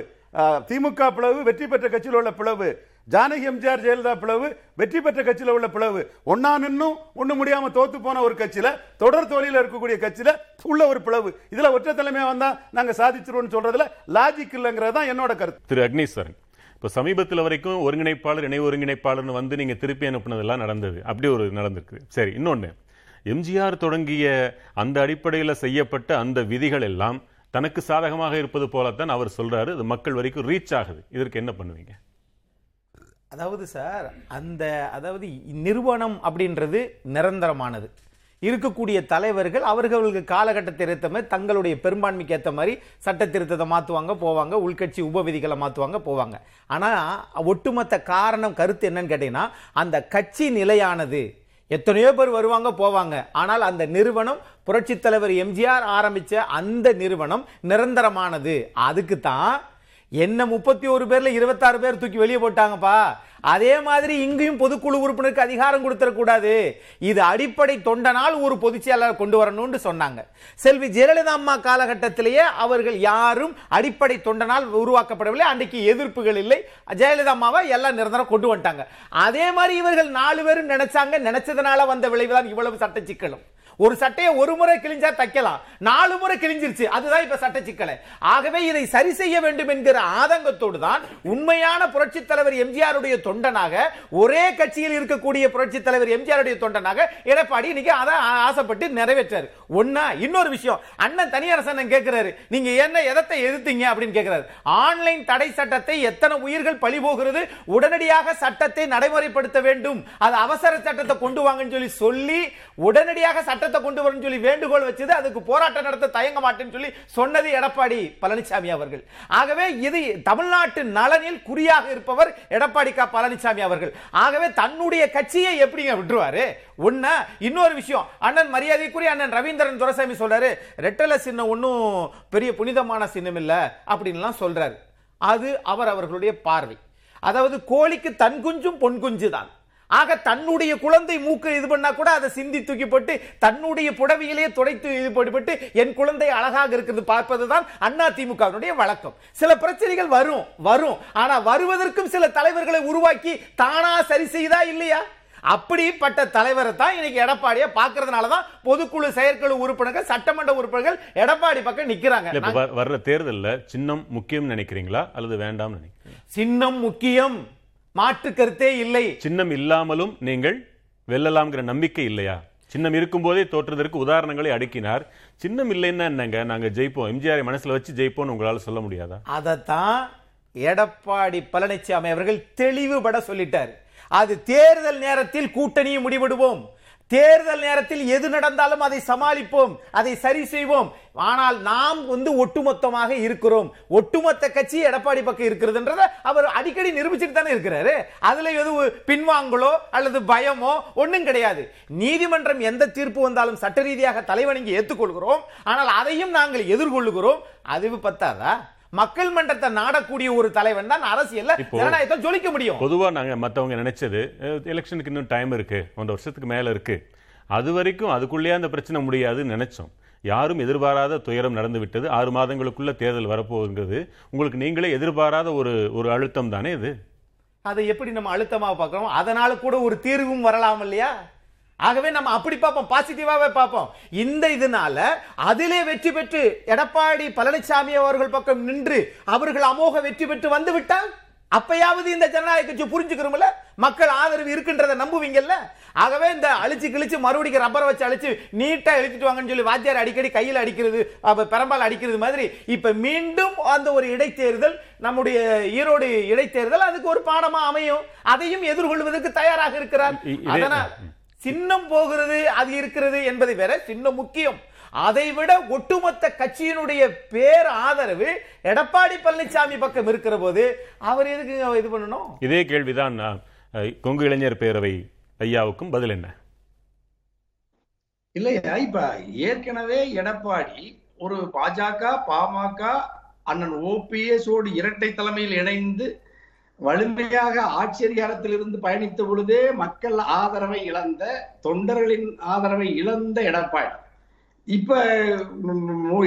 திமுக பிளவு வெற்றி பெற்ற கட்சியில் உள்ள பிளவு. ஜானகி எம்ஜிஆர் ஜெயலலிதா பிளவு வெற்றி பெற்ற கட்சியில் உள்ள பிளவு. ஒன்னா நின்னும் ஒண்ணு முடியாம தோத்து போன ஒரு கட்சியில தொடர் தோல்வியில இருக்கக்கூடிய கட்சியில உள்ள ஒரு பிளவு. இதுல ஒற்றை தலைமையா வந்தா நாங்க சாதிச்சிருவோம் சொல்றதுல லாஜிக் இல்லைங்கிறது தான் என்னோட கருத்து. திரு அக்னீஸ்வரன் இப்போ சமீபத்தில் வரைக்கும் ஒருங்கிணைப்பாளர் இணை ஒருங்கிணைப்பாளர்னு வந்து நீங்கள் திருப்பி அனுப்புனதெல்லாம் நடந்தது. அப்படி ஒரு நடந்திருக்கு. சரி இன்னொன்று எம்ஜிஆர் தொடங்கிய அந்த அடிப்படையில் செய்யப்பட்ட அந்த விதிகள் எல்லாம் தனக்கு சாதகமாக இருப்பது போலத்தான் அவர் சொல்கிறாரு அது மக்கள் வரைக்கும் ரீச் ஆகுது. இதற்கு என்ன பண்ணுவீங்க? அதாவது சார் அந்த அதாவது நிறுவனம் அப்படின்றது நிரந்தரமானது. இருக்கக்கூடிய தலைவர்கள் அவர்களுக்கு காலகட்டத்தை ஏற்ற மாதிரி தங்களுடைய பெரும்பான்மைக்கு ஏற்ற மாதிரி சட்ட திருத்தத்தை மாற்றுவாங்க போவாங்க உள்கட்சி உபவிதிகளை மாற்றுவாங்க போவாங்க. ஆனால் ஒட்டுமொத்த காரணம் கருத்து என்னன்னு கேட்டீங்கன்னா அந்த கட்சி நிலையானது. எத்தனையோ பேர் வருவாங்க போவாங்க. ஆனால் அந்த நிறுவனம் புரட்சித் தலைவர் எம்ஜிஆர் ஆரம்பித்த அந்த நிறுவனம் நிரந்தரமானது. அதுக்கு தான் என்ன முப்பத்தி ஒரு பேர்ல இருபத்தாறு பேர் தூக்கி வெளியே போட்டாங்கப்பா? அதே மாதிரி இங்கேயும் பொதுக்குழு உறுப்பினருக்கு அதிகாரம் கொடுத்துடக்கூடாது. இது அடிப்படை தொண்டனால் ஒரு பொதுச் செயலாளர் கொண்டு வரணும்னு சொன்னாங்க. செல்வி ஜெயலலிதா அம்மா காலகட்டத்திலேயே அவர்கள் யாரும் அடிப்படை தொண்டனால் உருவாக்கப்படவில்லை. அன்றைக்கு எதிர்ப்புகள் இல்லை. ஜெயலலிதா அம்மாவை எல்லாம் நிரந்தரம் கொண்டு வந்துட்டாங்க. அதே மாதிரி இவர்கள் நாலு பேரும் நினைச்சாங்க. நினைச்சதுனால வந்த விளைவுதான் இவ்வளவு சட்ட சிக்கலும் ஒரு சட்டையை ஒரு முறை கிழிஞ்சா தைக்கலாம் நாலு முறை கிழிஞ்சிருச்சு அதுதான் இப்ப சட்ட சிக்கலை. ஆகவே இதை சரி செய்ய வேண்டும் என்கிற ஆதங்கத்தோடு தான் உண்மையான புரட்சி தலைவர் எம்ஜிஆருடைய தொண்டனாக ஒரே கட்சியில் இருக்கக்கூடிய புரட்சி தலைவர் எம்ஜிஆருடைய தொண்டனாக எடப்பாடி இன்னைக்கு அதை ஆசைப்பட்டு நிறைவேற்றாரு. ஒன்னா இன்னொரு விஷயம் அண்ணன் தனியரசன் கேட்கிறாரு நீங்க என்ன எதத்தை எதிர்த்தீங்க? அப்படின்னு கேட்கிறாரு ஆன்லைன் தடை சட்டத்தை எத்தனை உயிர்கள் பழி போகிறது உடனடியாக சட்டத்தை நடைமுறைப்படுத்த வேண்டும் அது அவசர சட்டத்தை கொண்டு வாங்கன்னு சொல்லி சொல்லி உடனடியாக சட்டத்தை கொண்டு வரணும்னு சொல்லி வேண்டுகோள் வச்சது அதுக்கு போராட்டம் நடத்த தயங்க மாட்டேன்னு சொல்லி சொன்னது எடப்பாடி பழனிசாமி அவர்கள். ஆகவே இது தமிழ்நாட்டு நலனில் குறியாக இருப்பவர் எடப்பாடி க பழனிசாமி அவர்கள். ஆகவே தன்னுடைய கட்சியை எப்படிங்க விட்டுருவாரு? ஒண்ணு இன்னொரு விஷயம். அண்ணன் மரியாதைக்குரிய அண்ணன் ரவீந்திரன் துரசாமி சொல்றாரு ரெட்டல சின்னம் ஒன்றும் பெரிய புனிதமான சின்னம் இல்ல அப்படின்லாம் சொல்றாரு. அது அவர் அவர்களுடைய பார்வை. அதாவது கோழிக்கு தன் குஞ்சும் பொன் குஞ்சு தான் ஆக தன்னுடைய குழந்தை மூக்கு இது பண்ணா கூட அதை சிந்தி தூக்கி போட்டு தன்னுடைய புடவையிலேயே துடைத்து இது போட்டு என் குழந்தை அழகாக இருக்கிறது பார்ப்பதுதான் அண்ணா திமுகவினுடைய வழக்கம். சில பிரச்சனைகள் வரும் வரும். ஆனா வருவதற்கும் சில தலைவர்களை உருவாக்கி தானா சரி செய்தா இல்லையா? அப்படிப்பட்ட தலைவரை தான் இன்னைக்கு எடப்பாடியை பார்க்கறதுனால தான் பொதுக்குழு செயற்குழு உறுப்பினர்கள் சட்டமன்ற உறுப்பினர்கள் எடப்பாடி பக்கம் நிக்கிறாங்க. வர்ற தேர்தல்ல சின்னம் முக்கியம் நினைக்கிறீங்களா? அல்லது வேண்டாம் நினைக்கிறீங்களா? சின்னம் முக்கியம். மாற்று கருத்தே இல்லை. சின்னம் இல்லாமலும் நீங்கள் வெல்லலாம்ங்கிற நம்பிக்கை இல்லையா? சின்னம் இருக்கும்போதே தோற்றதற்கு உதாரணங்களை அடுக்கினார். சின்னம் இல்லைன்னா என்னங்க? நாங்க ஜெயிப்போம். எம்ஜிஆரை மனசுல வச்சு ஜெயிப்போம்னு உங்களால சொல்ல முடியாதா? அதைத்தான் எடப்பாடி பழனிசாமி அவர்கள் தெளிவுபட சொல்லிட்டார். அது தேர்தல் நேரத்தில் கூட்டணியை முடிவெடுவோம். தேர்தல் நேரத்தில் எது நடந்தாலும் அதை சமாளிப்போம் அதை சரி செய்வோம். ஆனால் நாம் வந்து ஒட்டுமொத்தமாக இருக்கிறோம். ஒட்டுமொத்த கட்சி எடப்பாடி பக்கம் இருக்கிறதுன்றத அவர் அடிக்கடி நிரூபிச்சுட்டு தானே இருக்கிறாரு. அதுல எதுவும் பின்வாங்கலோ அல்லது பயமோ ஒன்றும் கிடையாது. நீதிமன்றம் எந்த தீர்ப்பு வந்தாலும் சட்ட ரீதியாக தலைவணங்கி ஏற்றுக்கொள்கிறோம் ஆனால் அதையும் நாங்கள் எதிர்கொள்ளுகிறோம். அது பத்தாதா? மக்கள் மன்றத்தை நாடக்கூடிய ஒரு தலைவன் தான் அரசியல்ல இப்போ- ஜனநாயகத்தை ஜொலிக்க முடியும். பொதுவா நாங்க மத்தவங்க நினைச்சது எலெக்ஷனுக்கு இன்னும் டைம் இருக்கு. ஒன்றரை வருஷத்துக்கு மேல இருக்கு. அது வரைக்கும் அதுக்குள்ளேயே அந்த பிரச்சனை முடியாதுன்னு நினைச்சோம். யாரும் எதிர்பாராத துயரம் நடந்து விட்டது. ஆறு மாதங்களுக்குள்ள தேர்தல் வரப்போகுங்கிறது உங்களுக்கு நீங்களே எதிர்பாராத ஒரு ஒரு அழுத்தம் தானே இது? அதை எப்படி நம்ம அழுத்தமா பார்க்கிறோம் அதனால கூட ஒரு தீர்வும் வரலாம் இல்லையா? ஆகவே நம்ம அப்படி பார்ப்போம் பாசிட்டிவாவே பார்ப்போம். இந்த இதனால அதிலே வெற்றி பெற்று எடப்பாடி பழனிசாமி அவர்கள் பக்கம் நின்று அவர்கள் அமோக வெற்றி பெற்று வந்து விட்டால் அப்பயாவது இந்த ஜனநாயக கட்சி புரிஞ்சுக்கிறோம்ல? மக்கள் ஆதரவு இருக்குன்றதை நம்புவீங்கல்ல? ஆகவே இந்த அழிச்சு கிழிச்சு மறுபடியும் ரப்பரை வச்சு அழிச்சு நீட்டா இழுத்துட்டு வாங்கன்னு சொல்லி வாத்தியார் அடிக்கடி கையில் அடிக்கிறது பெரம்பால் அடிக்கிறது மாதிரி இப்ப மீண்டும் அந்த ஒரு இடைத்தேர்தல் நம்முடைய ஈரோடு இடைத்தேர்தல் அதுக்கு ஒரு பாடமா அமையும். அதையும் எதிர்கொள்வதற்கு தயாராக இருக்கிறார். அதனால் சின்னம் போகிறது அது இருக்கிறது என்பதை வேற சின்னம் முக்கியம். அதை விட ஒட்டுமொத்த கட்சியினுடைய பேர் ஆதரவு எடப்பாடி பழனிசாமி பக்கம் இருக்கிற போது அவர் எதுக்கு இது பண்ணணும்? இதே கேள்விதான் கொங்கு இளைஞர் பேரவை ஐயாவுக்கும் பதில் என்ன? இல்லையா? இப்ப ஏற்கனவே எடப்பாடி ஒரு பாஜக பாமக அண்ணன் ஓபிஎஸ் ஓடு இரட்டை தலைமையில் இணைந்து வலிமையாக ஆட்சி இருந்து பயணித்த பொழுதே மக்கள் ஆதரவை இழந்த தொண்டர்களின் ஆதரவை இழந்த எடப்பாடி. இப்ப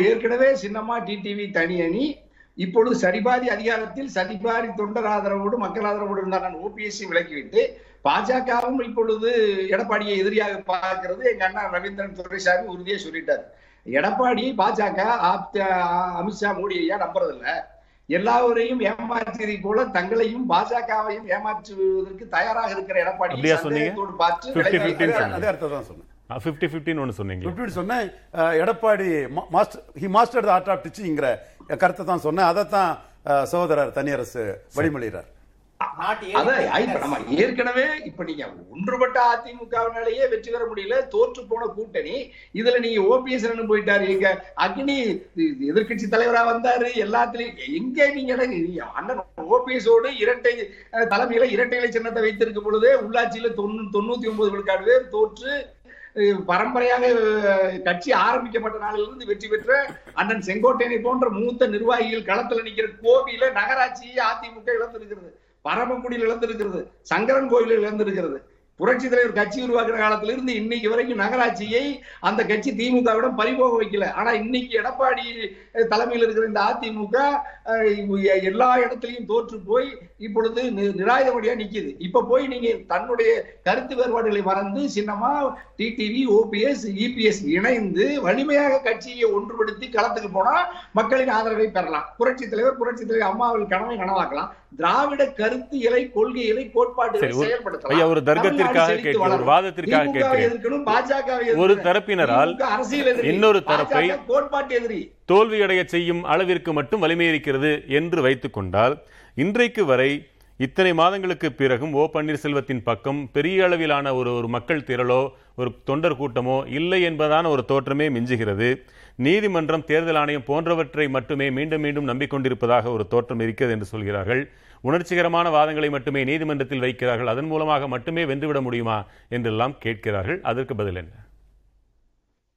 ஏற்கனவே சின்னம்மா டிடிவி தனி அணி இப்பொழுது சரிபாதி அதிகாரத்தில் சரிபாதி தொண்டர் ஆதரவோடு மக்கள் ஆதரவோடு இருந்தார் நான் ஓபிஎஸ்சி விலக்கிவிட்டு பாஜகவும் இப்பொழுது எடப்பாடியை எதிரியாக பார்க்கிறது. எங்க அண்ணா ரவீந்திரன் துரைசாமி உறுதியை சொல்லிட்டார். எடப்பாடி பாஜக அமித்ஷா மோடி ஐயா நம்புறதில்ல. எல்லாவரையும் ஏமாற்றியதை போல தங்களையும் பாஜகவையும் ஏமாற்றுவதற்கு தயாராக இருக்கிற எடப்பாடி அப்படியா சொன்னீங்க? சந்தேகத்தோடு பார்த்து 50-50 விலகி- சொன்னீங்க. அதே அர்த்தம் தான் சொன்னேன் ஃபிஃப்டி ஃபிஃப்டின்னு ஒன்று சொன்னீங்களே. எப்படி சொன்னேன். Edappadi master he master the art of டீச்சிங்கிற கருத்தை தான் சொன்னேன். அதை தான் சகோதரர் தனியரசு வழிமொழிகிறார் ஏற்கனவே இப்ப நீங்க ஒன்றுபட்ட அதிமுகவினாலேயே வெற்றி பெற முடியல தோற்று போன கூட்டணி இதுல நீங்க ஓபிஎஸ் போயிட்டாரு எங்க அக்னி எதிர்கட்சி தலைவரா வந்தாரு எல்லாத்துலயும் எங்க நீங்க அண்ணன் ஓபிஎஸ் ஓடு இரட்டை தலைமையில இரட்டை இலை சின்னத்தை வைத்திருக்கும் பொழுதே உள்ளாட்சியில தொண்ணூ தொண்ணூத்தி ஒன்பது விழுக்காடு பேர் தோற்று பரம்பரையாக கட்சி ஆரம்பிக்கப்பட்ட நாளிலிருந்து வெற்றி பெற்ற அண்ணன் செங்கோட்டையனை போன்ற மூத்த நிர்வாகிகள் களத்துல நிக்கிற கோவில நகராட்சியை அதிமுக இழந்திருக்கிறது. பரமக்குடியில் இழந்திருக்கிறது. சங்கரன் கோயிலில் இழந்திருக்கிறது. புரட்சி தலைவர் கட்சி உருவாக்குற காலத்துல இருந்து இன்னைக்கு வரைக்கும் நகராட்சியை அந்த கட்சி திமுகவிடம் பறிபோக வைக்கல. ஆனா இன்னைக்கு எடப்பாடி தலைமையில் இருக்கிற இந்த அதிமுக எல்லா இடத்துலயும் தோற்று போய் இப்பொழுது நிராயுதபடியா நிக்குது. இப்ப போய் நீங்க தன்னுடைய கருத்து வேறுபாடுகளை மறந்து சின்னமா டிடிவி ஓபிஎஸ் இபிஎஸ் இணைந்து வலிமையாக கட்சியை ஒன்றுபடுத்தி களத்துக்கு போனா மக்களின் ஆதரவை பெறலாம். புரட்சி தலைவர் புரட்சி தலைவர் அம்மாவில் கனவை கனவாக்கலாம் திராவிட கருத்து இலை கொள்கைகளை கோட்பாடுகளை சரி, ஒரு- செயல்படுத்தலாம். ஒரு தர்க்கத்திற்காக செழித்து கேட்கிறேன், ஒரு. வாதத்திற்காக கேட்கிறேன். ஒரு. தரப்பினரால் இன்னொரு தரப்பை தோல்வியடைய செய்யும் அளவிற்கு மட்டும் வலிமை இருக்கிறது என்று வைத்துக் கொண்டால் இன்றைக்கு வரை இத்தனை மாதங்களுக்கு பிறகும் ஓ பன்னீர்செல்வத்தின் பக்கம் பெரிய அளவிலான ஒரு ஒரு மக்கள் திரளோ ஒரு தொண்டர் கூட்டமோ இல்லை என்பதான ஒரு தோற்றமே மிஞ்சுகிறது நீதிமன்றம் தேர்தல் ஆணையம் போன்றவற்றை மட்டுமே மீண்டும் மீண்டும் நம்பிக்கொண்டிருப்பதாக ஒரு தோற்றம் இருக்கிறது என்று சொல்கிறார்கள் உணர்ச்சிகரமான வாதங்களை மட்டுமே நீதிமன்றத்தில் வைக்கிறார்கள். அதன் மூலமாக மட்டுமே வென்றுவிட முடியுமா என்றெல்லாம் கேட்கிறார்கள். அதற்கு பதில் என்ன?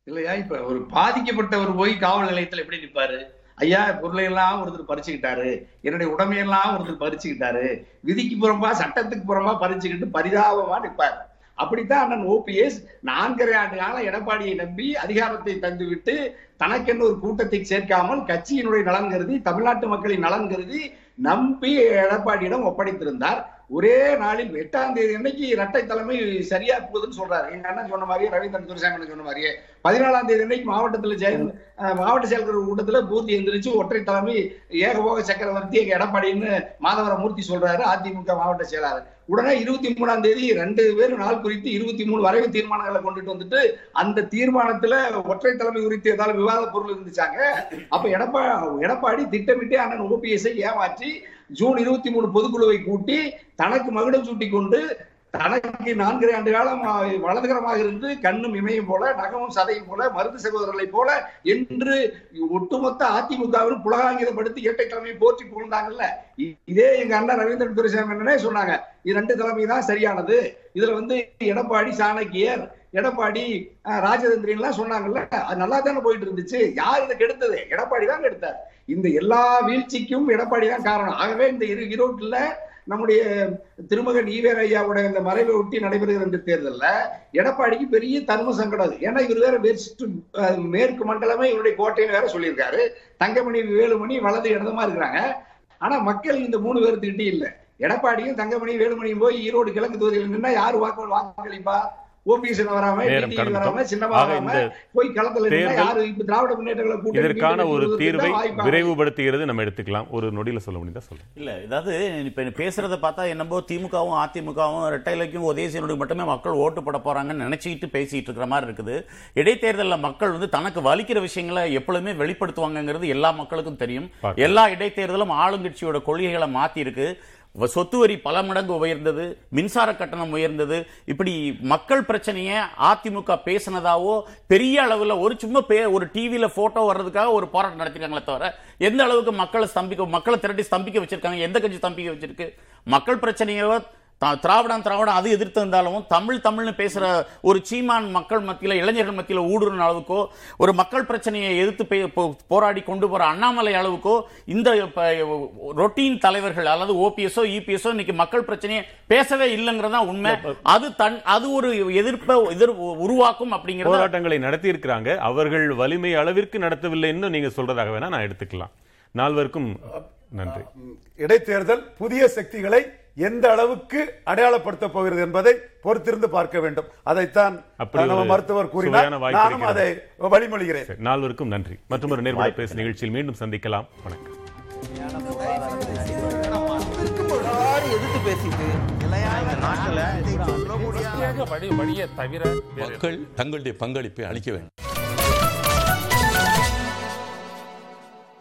இல்லையா? இப்ப ஒரு பாதிக்கப்பட்டவர் போய் காவல் நிலையத்துல எப்படி நிப்பாரு ஐயா பொருளை எல்லாம் ஒருத்தர் பறிச்சுக்கிட்டாரு. என்னுடைய உடமையெல்லாம் ஒருத்தர் பறிச்சுக்கிட்டாரு. விதிக்கு புறம்பா சட்டத்துக்கு புறம்பா பறிச்சுக்கிட்டு பரிதாபமா நிற்பாரு. அப்படித்தான் அண்ணன் ஓபிஎஸ் நான்கரை ஆண்டு காலம் எடப்பாடியை நம்பி அதிகாரத்தை தந்துவிட்டு தனக்கென்று ஒரு கூட்டத்தை சேர்க்காமல் கட்சியினுடைய நலன் கருதி தமிழ்நாட்டு மக்களின் நலன் கருதி நம்பி எடப்பாடியிடம் ஒப்படைத்திருந்தார். ஒரே நாளில் எட்டாம் தேதி அன்னைக்கு இரட்டை தலைமை சரியா போகுதுன்னு சொல்றாரு. எங்க அண்ணன் சொன்ன மாதிரியே ரவீந்திரன் துரைசாமி சொன்ன மாதிரியே. பதினாலாம் தேதி அன்னைக்கு மாவட்டத்துல ஜெய மாவட்ட செயல்குழு கூட்டத்துல பூர்த்தி எந்திரிச்சு ஒற்றை தலைமை ஏகபோக சக்கரவர்த்தி எங்க எடப்பாடின்னு மாதவர மூர்த்தி சொல்றாரு அதிமுக மாவட்ட செயலாளர். உடனே இருபத்தி மூணாம் தேதி ரெண்டு பேரும் நாள் குறித்து இருபத்தி மூணு வரைவு தீர்மானங்களை கொண்டுட்டு வந்துட்டு அந்த தீர்மானத்துல ஒற்றை தலைமை குறித்து ஏதாவது விவாத பொருள் இருந்துச்சாங்க. அப்ப எடப்பா எடப்பாடி திட்டமிட்டே அண்ணன் ஓபிஎஸ்ஐ ஏமாற்றி ஜூன் இருபத்தி மூணு பொதுக்குழுவை கூட்டி தனக்கு மகுடம் சூட்டி கொண்டு தனக்கு நான்கரை ஆண்டு காலம் வலதுகரமாக இருந்து கண்ணும் இமையும் போல நகமும் சதையும் போல மருந்து சகோதரர்களை போல என்று ஒட்டுமொத்த அதிமுகவிலும் புலகாங்கிதப்படுத்தி இரட்டை தலைமையை போற்றி புகழ்ந்தாங்கல்ல. இதே எங்க அண்ணன் ரவீந்திரன் துரைசாமி அண்ணனே சொன்னாங்க இது ரெண்டு தலைமை தான் சரியானது. இதுல வந்து எடப்பாடி சாணக்கியர் எடப்பாடி அஹ், எல்லாம் சொன்னாங்கல்ல அது நல்லா தானே போயிட்டு இருந்துச்சு யார் இதை கெடுத்தது? எடப்பாடி தான் கெடுத்தார். இந்த எல்லா வீழ்ச்சிக்கும் எடப்பாடி தான் காரணம். ஆகவே இந்த இரு ஈரோட்டில் நம்முடைய திருமகன் ஈவேர் ஐயாவோட இந்த மறைவை ஒட்டி நடைபெறுகிற இந்த தேர்தல்ல எடப்பாடிக்கு பெரிய தர்ம சங்கடம் அது. ஏன்னா இவர் வேற வெஸ்ட் மேற்கு மண்டலமே இவருடைய கோட்டைன்னு வேற சொல்லியிருக்காரு. தங்கமணி வேலுமணி வலது இடதுமா இருக்கிறாங்க. ஆனா மக்கள் இந்த மூணு பேர்த்துக்கிட்டே இல்ல. எடப்பாடியும் தங்கமணி வேலுமணியும் போய் ஈரோடு கிழக்கு தொகுதியில் நின்னா யாரு வாக்கு வாக்களிப்பா? ஓபிஎஸ் வராம. வராம சின்னமா போய் களத்துல யாரு? இப்ப திராவிட முன்னேற்ற கழக கூட்டணி இதற்கான ஒரு தீர்வை விரைவுபடுத்துகிறது. நம்ம எடுத்துக்கலாம். ஒரு நொடியில சொல்ல முடியுதா? சொல்லுங்க. இல்ல ஏதாவது இப்ப பேசுறத பார்த்தா என்னமோ திமுகவும் அதிமுகவும் இரட்டைலைக்கும் உதயசீனுடைய மட்டுமே மக்கள் ஓட்டு போட போறாங்கன்னு நினைச்சிட்டு பேசிட்டு இருக்கிற மாதிரி இருக்குது. இடைத்தேர்தலில் மக்கள் வந்து தனக்கு வலிக்கிற விஷயங்களை எப்பொழுதுமே வெளிப்படுத்துவாங்கங்கிறது எல்லா மக்களுக்கும் தெரியும். எல்லா இடைத்தேர்தலும் ஆளுங்கட்சியோட கொள்கைகளை மாத்தி இருக்கு சொத்து வரி பல மடங்கு உயர்ந்தது மின்சார கட்டணம் உயர்ந்தது. இப்படி மக்கள் பிரச்சனையை அதிமுக பேசினதாவோ பெரிய அளவில் ஒரு சும்மா பே ஒரு டிவியில் போட்டோ வர்றதுக்காக ஒரு போராட்டம் நடத்திருக்காங்களே தவிர எந்த அளவுக்கு மக்களை ஸ்தம்பிக்க மக்களை திரட்டி ஸ்தம்பிக்க வச்சிருக்காங்க எந்த கட்சி ஸ்தம்பிக்க வச்சிருக்கு? மக்கள் பிரச்சனையோ திராவிடம் திராவிடம் அது எதிர்த்து இருந்தாலும் தமிழ் தமிழ்னு பேசுற ஒரு சீமான் மக்கள் மத்தியில இளைஞர்கள் மத்தியில ஊடுருவின அளவுக்கோ ஒரு மக்கள் பிரச்சனையை எதிர்த்து பே- போ- போராடி கொண்டு போற அண்ணாமலை அளவுக்கோ இந்த ரொட்டீன் தலைவர்கள் அல்லது ஓபிஎஸ்ஓ இபிஎஸ்ஓ இன்னைக்கு மக்கள் பிரச்சனையை பேசவே இல்லைங்கிறதா உண்மை. அது தன் அது ஒரு எதிர்ப்பை எதிர் உருவாக்கும் அப்படிங்கிறது போராட்டங்களை நடத்தி இருக்கிறாங்க அவர்கள் வலிமை அளவிற்கு நடத்தவில்லைன்னு நீங்க சொல்றதாக வேணா நான் எடுத்துக்கலாம். நால்வருக்கும் நன்றி. இடைத்தேர்தல் புதிய சக்திகளை எந்த அளவுக்கு அடையாளப்படுத்த போகிறது என்பதை பொறுத்திருந்து பார்க்க வேண்டும். அதைத்தான் மருத்துவர் கூறினார். நானும் அதை. வழிமொழிகிறேன். சரி, நால்வருக்கும் நன்றி. மற்றும் ஒரு நேர்முக பேசு நிகழ்ச்சியில் மீண்டும் சந்திக்கலாம். வணக்கம். எதிர்த்து பேசிட்டு மக்கள் தங்களுடைய பங்களிப்பை அளிக்க வேண்டும்.